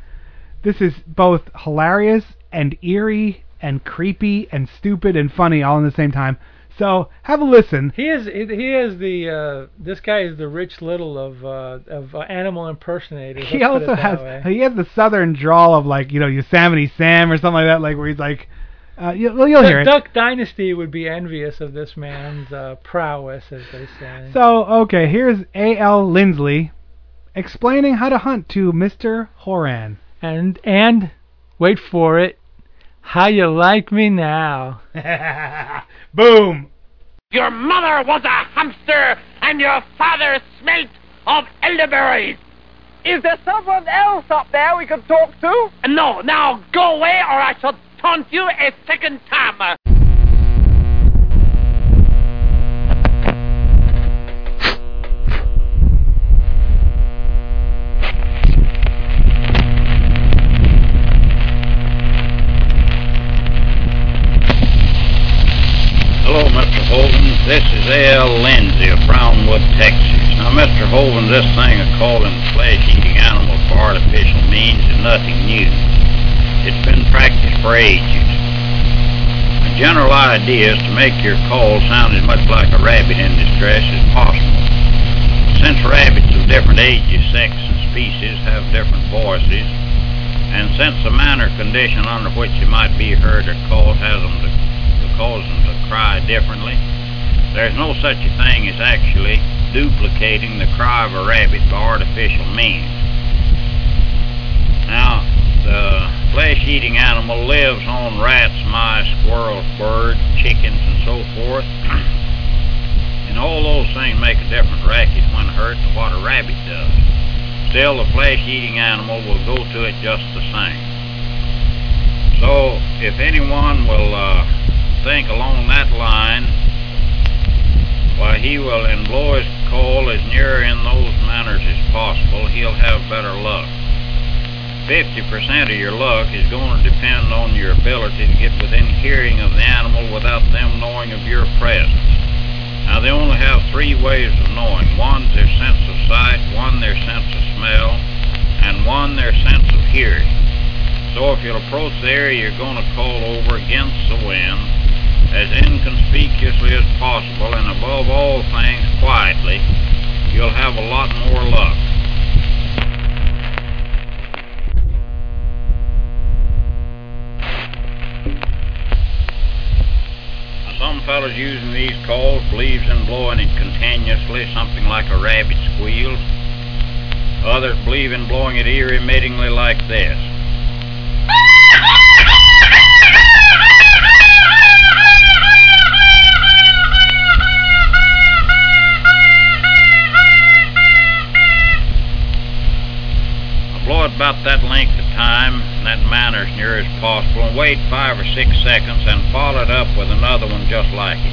This is both hilarious and eerie and creepy and stupid and funny all in the same time. So have a listen. He is he is the uh, this guy is the Rich Little of uh, of uh, animal impersonators. He let's also has way. he has the southern drawl of like you know Yosemite Sam or something like that, like where he's like, uh, you, well you'll The hear it. Duck Dynasty would be envious of this man's uh, prowess, as they say. So okay, here's A. L. Lindsley explaining how to hunt to Mr. Horan. and and wait for it, how you like me now? Boom. Your mother was a hamster, and your father smelt of elderberries. Is there someone else up there we can talk to? No, now go away, or I shall taunt you a second time. Hello, Mr. Hovind. This is A.L. Lindsay of Brownwood, Texas. Now, Mr. Holden, this thing of calling flesh-eating animals for artificial means is nothing new. It's been practiced for ages. The general idea is to make your call sound as much like a rabbit in distress as possible. Since rabbits of different ages, sex, and species have different voices, and since the manner condition under which you might be heard or called has them to to cause them to cry differently. There's no such a thing as actually duplicating the cry of a rabbit by artificial means. Now, the flesh-eating animal lives on rats, mice, squirrels, birds, chickens, and so forth. and all those things make a different racket when hurt to what a rabbit does. Still, the flesh-eating animal will go to it just the same. So, if anyone will uh, think along that line, why he will employ his call as near in those manners as possible, he'll have better luck. 50% of your luck is going to depend on your ability to get within hearing of the animal without them knowing of your presence. Now, they only have three ways of knowing. One's their sense of sight, one their sense of smell, and one their sense of hearing. So if you'll approach the area you're going to call over against the wind, as inconspicuously as possible, and above all things quietly, you'll have a lot more luck. Fellows using these calls believes in blowing it continuously, something like a rabbit squeals. Others believe in blowing it ear-emittingly like this. I blow it about that length time, that manner as near as possible, and wait five or six seconds, and follow it up with another one just like it.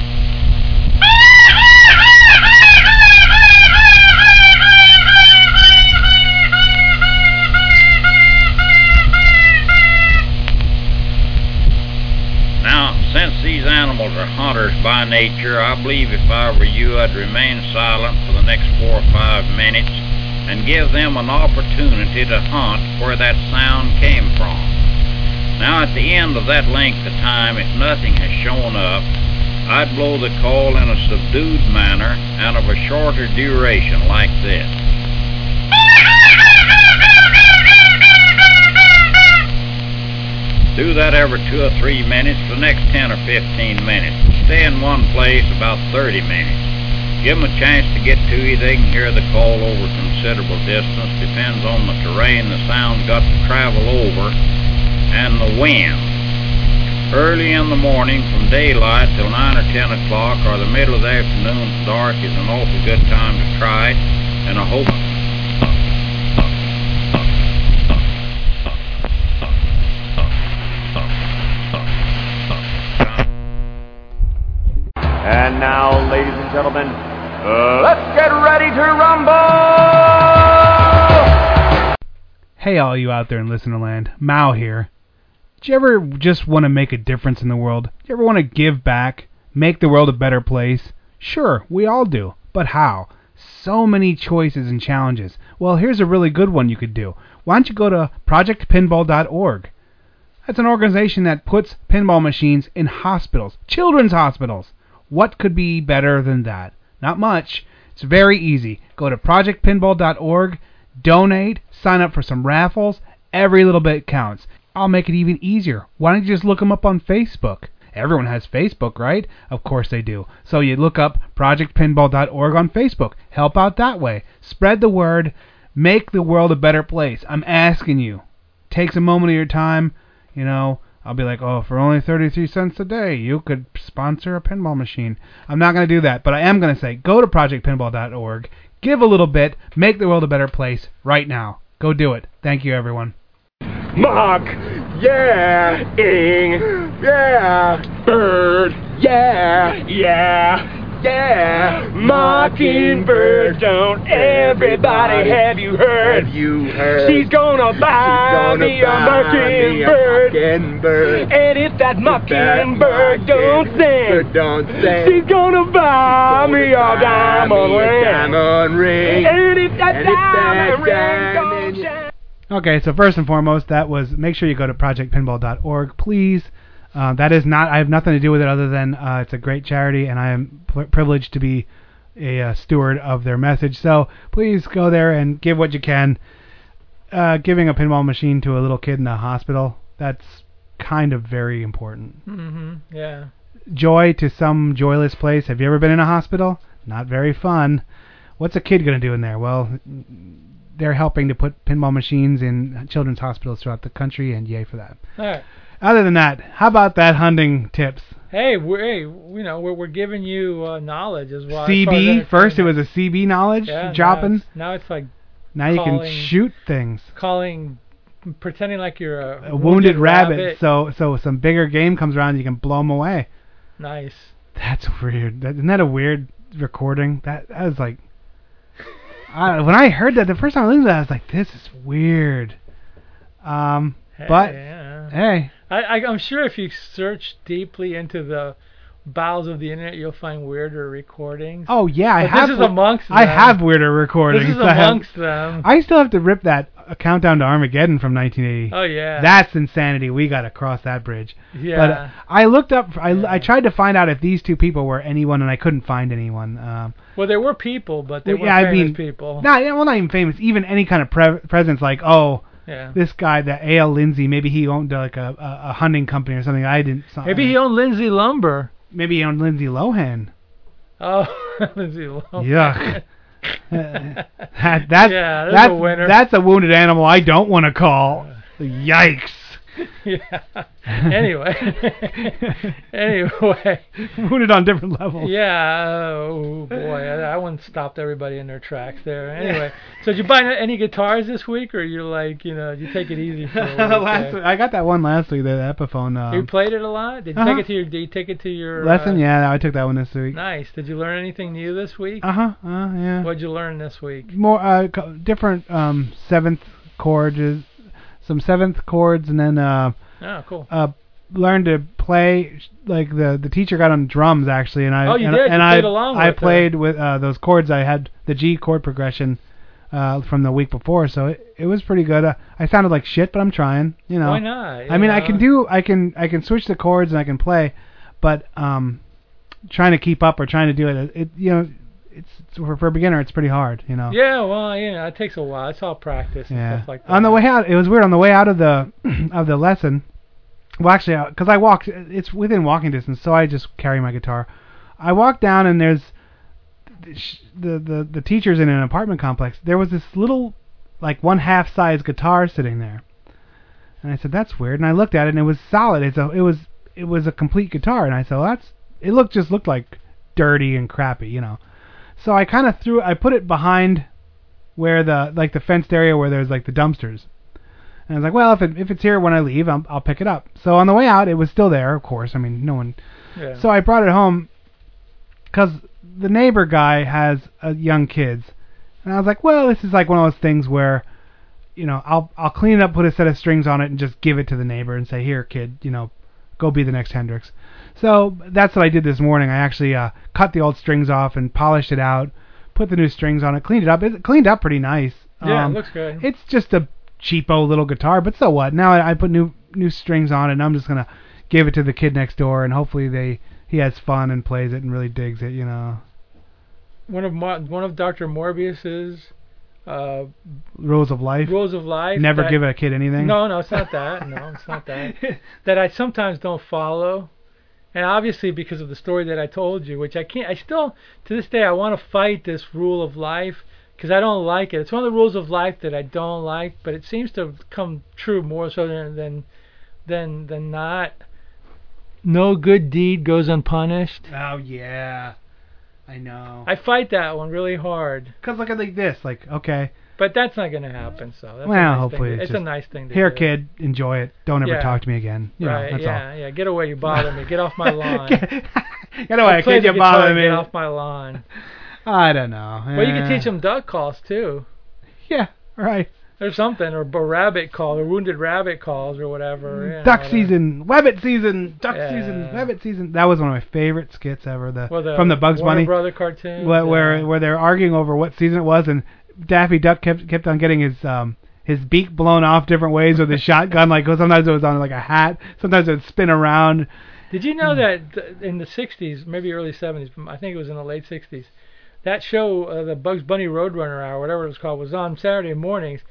Now, since these animals are hunters by nature, I believe if I were you, I'd remain silent for the next four or five minutes and give them an opportunity to hunt where that sound came from. Now, at the end of that length of time, if nothing has shown up, I'd blow the call in a subdued manner and of a shorter duration like this. Do that every two or three minutes for the next 10 or 15 minutes. Stay in one place about 30 minutes. Give them a chance to get to you. They can hear the call over considerable distance. Depends on the terrain the sound's got to travel over and the wind. Early in the morning from daylight till 9 or 10 o'clock or the middle of the afternoon dark is an awful good time to try it, and I hope And now, ladies and gentlemen, let's get ready to rumble! Hey, all you out there in listener land, Mao here. Do you ever just want to make a difference in the world? Do you ever want to give back, make the world a better place? Sure, we all do. But how? So many choices and challenges. Well, here's a really good one you could do. Why don't you go to projectpinball.org? That's an organization that puts pinball machines in hospitals, children's hospitals. What could be better than that? Not much. It's very easy. Go to projectpinball.org, donate, sign up for some raffles. Every little bit counts. I'll make it even easier. Why don't you just look them up on Facebook? Everyone has Facebook, right? Of course they do. So you look up projectpinball.org on Facebook. Help out that way. Spread the word. Make the world a better place. I'm asking you. Takes a moment of your time. You know, I'll be like, oh, for only 33 cents a day, you could sponsor a pinball machine. I'm not going to do that, but I am going to say, go to projectpinball.org, give a little bit, make the world a better place right now. Go do it. Thank you, everyone. Mark, yeah, ing, yeah, bird, yeah, yeah, yeah, mockingbird. Don't everybody have you heard? Have you heard? She's gonna buy She's gonna me a buy me a mockingbird. mockingbird. And if that mockingbird don't sing, Don't sing. she's gonna buy me a diamond ring. Diamond ring. And if that And if that diamond ring don't shine. Okay, so first and foremost, that was make sure you go to projectpinball.org, please. Uh, that is not. I have nothing to do with it other than uh, it's a great charity, and I am p- privileged to be a uh, steward of their message. So please go there and give what you can. Uh, giving a pinball machine to a little kid in a hospital, that's kind of very important. Mhm. Yeah. Joy to some joyless place. Have you ever been in a hospital? Not very fun. What's a kid going to do in there? Well, they're helping to put pinball machines in children's hospitals throughout the country, and yay for that. All right. Other than that, how about that hunting tips? Hey, we're, hey, you know, we're, we're giving you uh, knowledge as well. as as CB first, it was a CB knowledge yeah, dropping. Now it's, now it's like Now you can shoot things. calling, pretending like you're a, A wounded, rabbit, So so some bigger game comes around, you can blow them away. nice. That's weird. That, isn't that a weird recording? That that was like, I, when I heard that the first time I listened to that, I was like, this is weird. Um, Hey, but yeah. hey, I, I, I'm sure if you search deeply into the bowels of the internet, you'll find weirder recordings. Oh yeah, I But have. This is amongst them. I have weirder recordings. This is I amongst them. I still have to rip that countdown to Armageddon from 1980. Oh, yeah. That's insanity. We got to cross that bridge. Yeah. But uh, I looked up. I, I tried to find out if these two people were anyone, and I couldn't find anyone. Um, Well, there were people, but they well, were yeah, I famous mean, people. Not yeah, well, not even famous. Even any kind of pre- presence, like oh, Yeah. this guy, that A.L. Lindsay, maybe he owned uh, like a, a, a hunting company or something. I didn't. so- Maybe he owned Lindsay Lumber. Maybe he owned Lindsay Lohan. Oh, Lindsay Lumber. Yuck. Uh, that, that's, Yeah, there's that's, a winner. that's a wounded animal I don't want to call. Yikes. yeah. Anyway. anyway. Wounded on different levels. Yeah. Oh boy, I, I one stopped everybody in their tracks there. Anyway, so did you buy any guitars this week, or you're like, you know, you take it easy for a week? last, there? I got that one last week, the Epiphone um, you played it a lot. Did you Uh-huh. take it to your? Did you take it to your lesson. uh, yeah, I took that one this week. Nice. Did you learn anything new this week? Uh huh. Uh, yeah. What'd you learn this week? More uh, different um seventh chords, some seventh chords, and then uh Oh, cool. uh learned to play like the the teacher got on drums actually, and I Oh, you and, did? and You I played along I with her. played with uh those chords. I had the G chord progression. Uh, from the week before, so it, it was pretty good. Uh, I sounded like shit, but I'm trying. You know. Why not? I mean, I can do, I can, I can switch the chords and I can play, but um, trying to keep up or trying to do it, it, you know, it's, it's for, for a beginner, it's pretty hard, you know. Yeah, well, yeah, it takes a while. It's all practice and Yeah. stuff like that. On the way out, it was weird. On the way out of the of the lesson, well, actually, uh, because I walked, uh, it's within walking distance, so I just carry my guitar. I walked down and there's the the the teachers in an apartment complex. There was this little, like one half size guitar sitting there, and I said that's weird. And I looked at it and it was solid. It's a it was it was a complete guitar, and I said well, that's it looked just looked like dirty and crappy, you know. So I kind of threw I put it behind where the like the fenced area where there's like the dumpsters. And I was like, well, if it, if it's here when I leave, I'll, I'll pick it up. So on the way out, it was still there, of course. I mean, no one. Yeah. So I brought it home because the neighbor guy has uh, young kids, and I was like, well, this is like one of those things where, you know, I'll I'll clean it up, put a set of strings on it, and just give it to the neighbor and say, here, kid, you know, go be the next Hendrix. So that's what I did this morning. I actually uh, cut the old strings off and polished it out, put the new strings on it, cleaned it up. It cleaned up pretty nice. Yeah, it Um, looks good. It's just a cheapo little guitar, but so what? Now I, I put new new strings on it, and I'm just gonna give it to the kid next door, and hopefully they he has fun and plays it and really digs it. You know, one of Mar- one of Dr. Morbius's uh, rules of life. rules of life. Never that- give a kid anything. No, no, it's not that. No, it's not that. that I sometimes don't follow. And obviously because of the story that I told you, which I can't, I still, to this day, I want to fight this rule of life because I don't like it. It's one of the rules of life that I don't like, but it seems to come true more so than than than, than not. No good deed goes unpunished. Oh yeah, I know. I fight that one really hard. Cause look at like this, like okay. But that's not going to happen. So that's well, nice hopefully it's, it's a nice thing to do. Here, do. kid, enjoy it. Don't ever Yeah. talk to me again. You right? know, that's yeah, yeah. Get away, you bother me. Get off my lawn. Get- Get away, kid, you bother me. Get off my lawn. I don't know. Well, you can Eh. teach them duck calls too. Yeah, right. or something, or a rabbit call, or wounded rabbit calls, or whatever. yeah, Duck whatever. season, rabbit season, duck Yeah. season, rabbit season. That was one of my favorite skits ever. The, Well, the from the Bugs Warner Bunny Brother cartoons, where where, where they're arguing over what season it was, and Daffy Duck kept kept on getting his um his beak blown off different ways with his shotgun. Like sometimes it was on like a hat, sometimes it would spin around. Did you know that th- in the 60s, maybe early 70s, I think it was in the late 60s, that show, uh, the Bugs Bunny Roadrunner Hour, whatever it was called, was on Saturday mornings,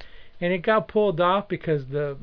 and it got pulled off because the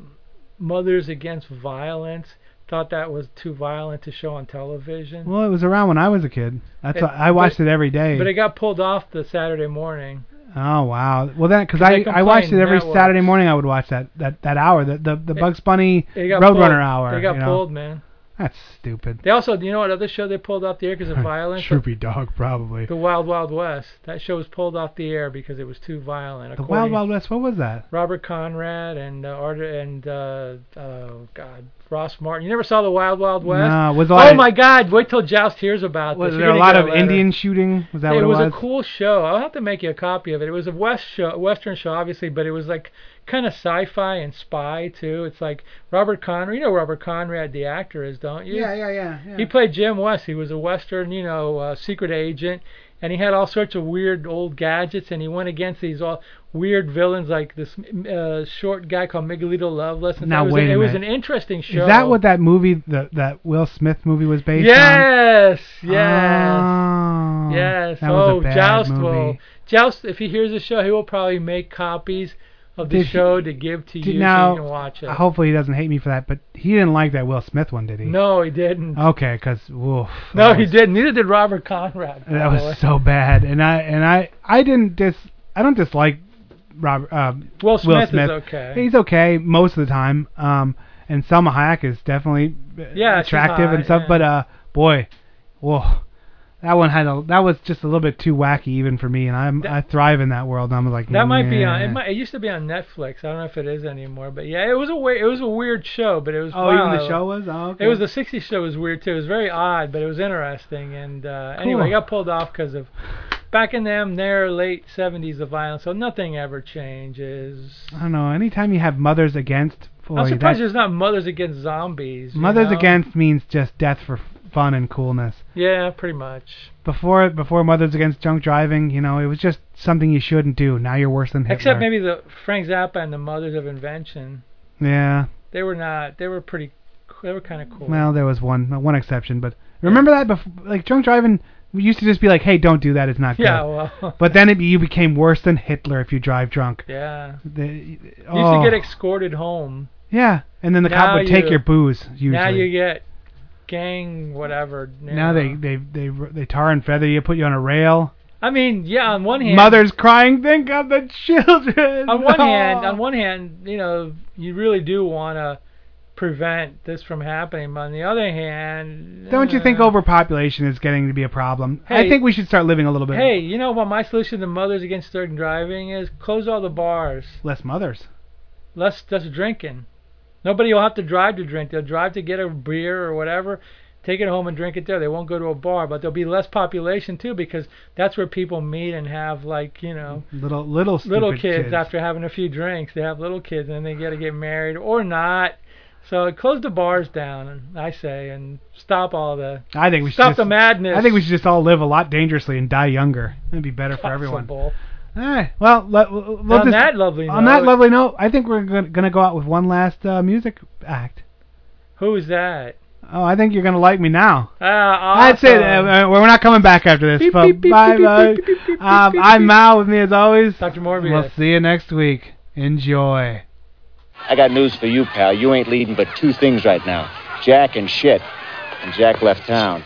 Mothers Against Violence thought that was too violent to show on television. Well, it was around when I was a kid. That's It- why I watched but- it every day. But it got pulled off the Saturday morning. Oh wow! Well then, because I I watched it every. Saturday morning. I would watch that that that hour, the the, the Bugs Bunny Roadrunner hour. They got you know? pulled, man. That's stupid. They also, you know what other show they pulled off the air because of violence? Droopy Dog, probably. The Wild Wild West. That show was pulled off the air because it was too violent. The Wild Wild West. What was that? Robert Conrad and uh, Art and uh, oh God, Ross Martin. You never saw the Wild Wild West? No, was oh my God! Wait till Joust hears about Was this. there You're a lot of. Indian shooting? Was that it what it was, was? a cool show. I'll have to make you a copy of it. It was a west show, western show, obviously, but it was like kind of sci-fi and spy too. It's like Robert Conrad. You know Robert Conrad, the actor, is don't you? Yeah, yeah, yeah. yeah. He played Jim West. He was a Western, you know, uh, secret agent, and he had all sorts of weird old gadgets, and he went against these all weird villains like this uh, short guy called Miguelito Loveless. And Now, it was, wait an, a it was an interesting show. Is that what that movie, the, that Will Smith movie, was based on? Yes, yes, Oh, yes. That was oh, a bad Joust movie. will Joust. If he hears the show, he will probably make copies of the Did he- show to give to you now, so you can watch it. hopefully he doesn't hate me for that, but he didn't like that Will Smith one, did he? No, he didn't. Okay, because woof. no, that he didn't. Neither did Robert Conrad. That way. was so bad, and I and I I didn't dis I don't dislike Robert um, Will Smith is Smith. okay. He's okay most of the time. Um, and Salma Hayek is definitely uh, Yeah, attractive hot, and stuff. yeah. But uh, boy, whoa, that one had a that was just a little bit too wacky even for me, and I'm I thrive in that world. And I'm like That might be on. It, might, it used to be on Netflix. I don't know if it is anymore, but yeah, it was a we- it was a weird show, but it was. Oh, wow, even the show was. Oh, okay. It was the '60s show was weird too. It was very odd, but it was interesting. And uh, anyway, Cool. it got pulled off because of back in them their late '70s of violence. So nothing ever changes. I don't know. Anytime you have mothers against, boy, I'm surprised there's not Mothers Against Zombies. mothers know? against means just death for fun and coolness. Yeah, pretty much. before before Mothers Against Drunk Driving, you know, it was just something you shouldn't do. Now you're worse than Hitler. Except maybe the Frank Zappa and the Mothers of Invention. Yeah. They were not. They were pretty. They were kind of cool. Well, there was one one exception, but remember that before, like drunk driving we used to just be like, "Hey, don't do that. It's not Yeah, good." well. but then it, you became worse than Hitler if you drive drunk. Yeah. The, You used oh. to get escorted home. Yeah, and then the Now cop would take your booze usually. Now you get gang whatever. you Now know. they they they they tar and feather you, put you on a rail. I mean, yeah. On one hand, Mothers crying, think of the children. On one hand, on one hand, you know, you really do want to prevent this from happening. But on the other hand, Don't you uh, think overpopulation is getting to be a problem? I Hey. think we should start living a little bit Hey, you know what my solution to mothers against drunk driving is? Close all the bars. less mothers. Less less drinking. Nobody will have to drive to drink. They'll drive to get a beer or whatever, take it home and drink it there. They won't go to a bar, but there'll be less population too because that's where people meet and have like you know Little little little kids, kids. after having a few drinks. They have little kids and then they got to get married or not. So close the bars down, I say, and stop all the I think we should stop just, the madness. I think we should just all live a lot dangerously and die younger. It'd be better for everyone. Possible. All right. Well, let, we'll On just- that lovely on note- that lovely note, I think we're gonna, gonna go out with one last uh, music act. Who is that? Oh, I think you're gonna like me now. Ah, That's it. Uh, we're not coming back after this. Beep, but beep, beep, bye beep, bye. Um, I'm beep. Mal with me as always. Dr. Morbius. We'll see you next week. Enjoy. I got news for you, pal. You ain't leading but two things right now Jack and shit. And Jack left town.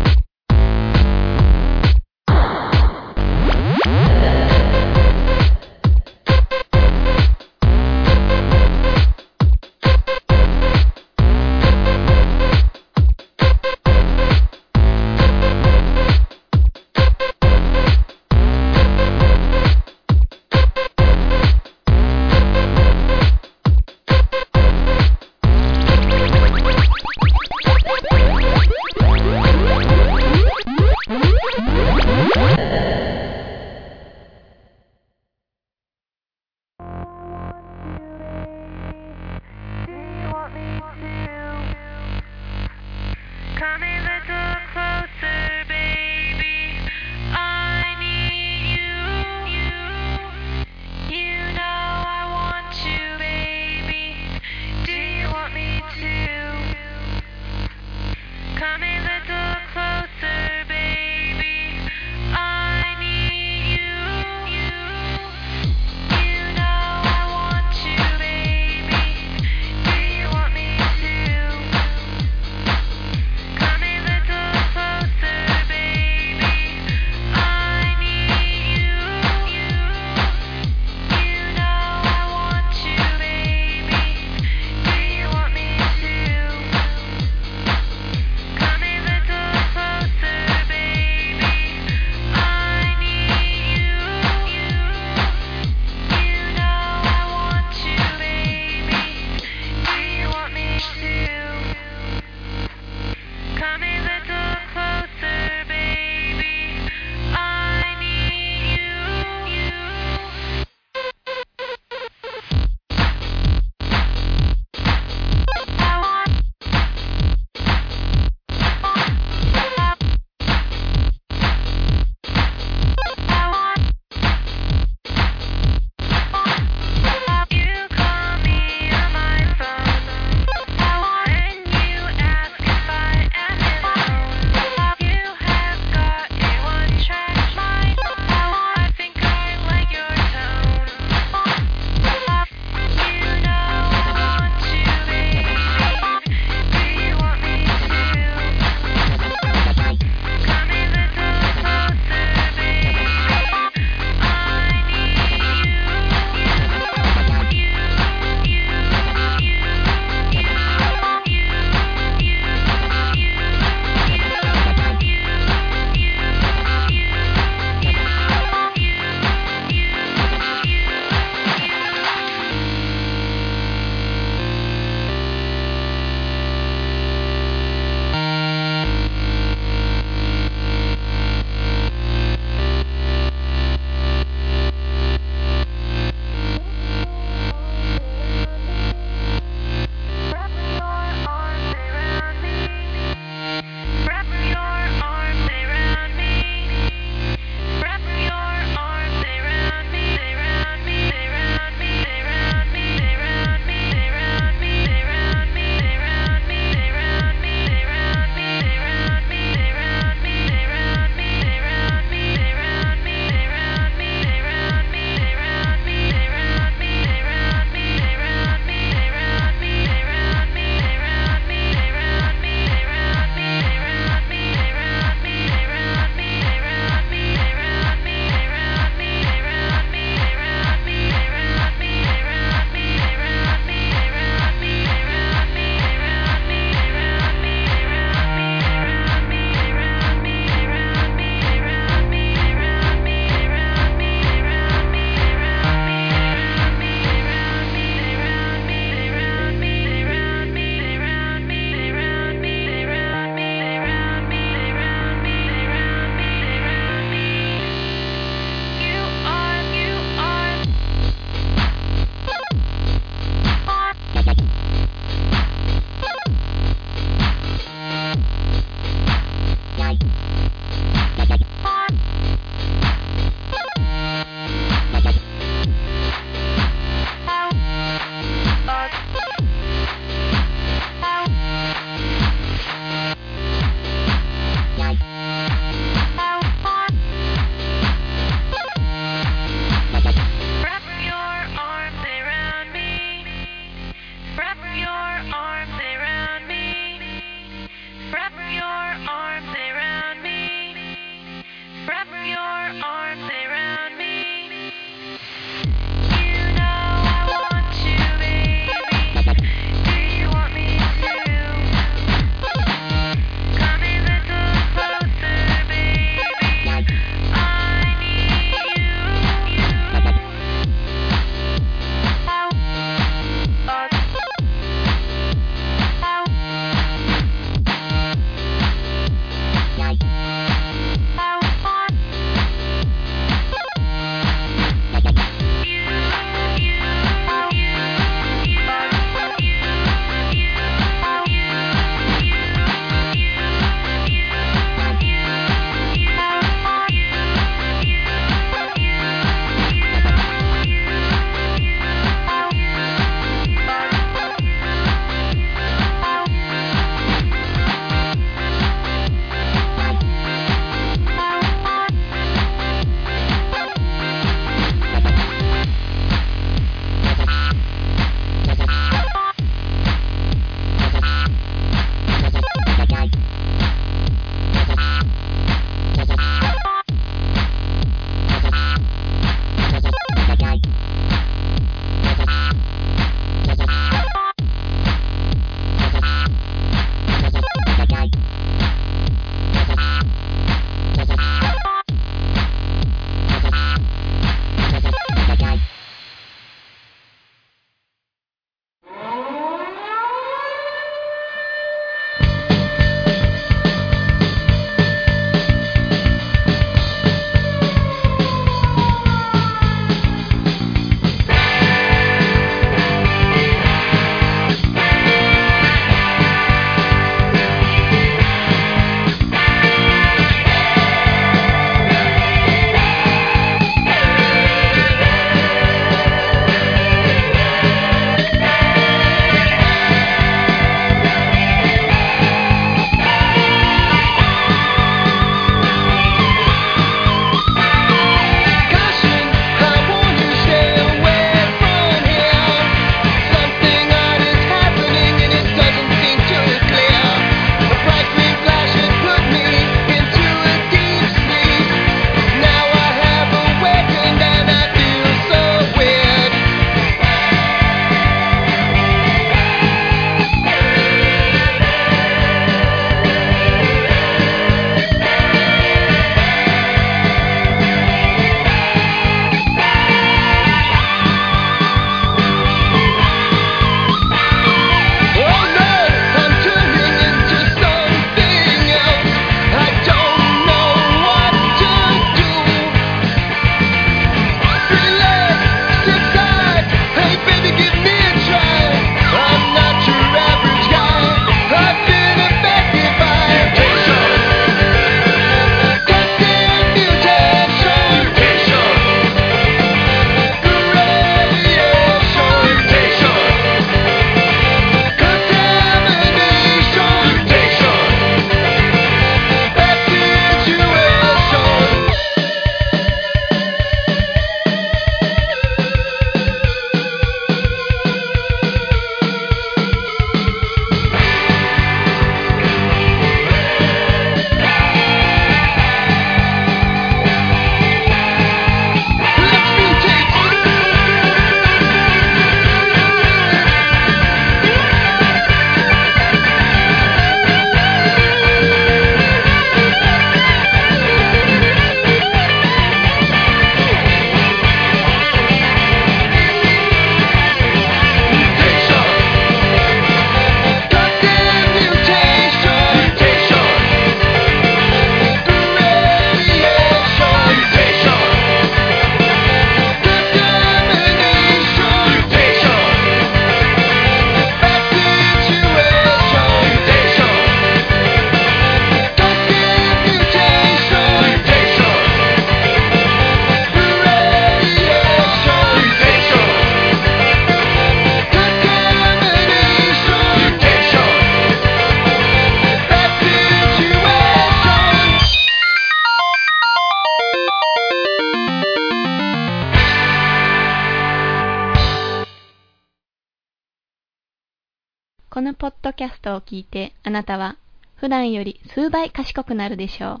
聞いてあなたは普段より数倍賢くなるでしょう。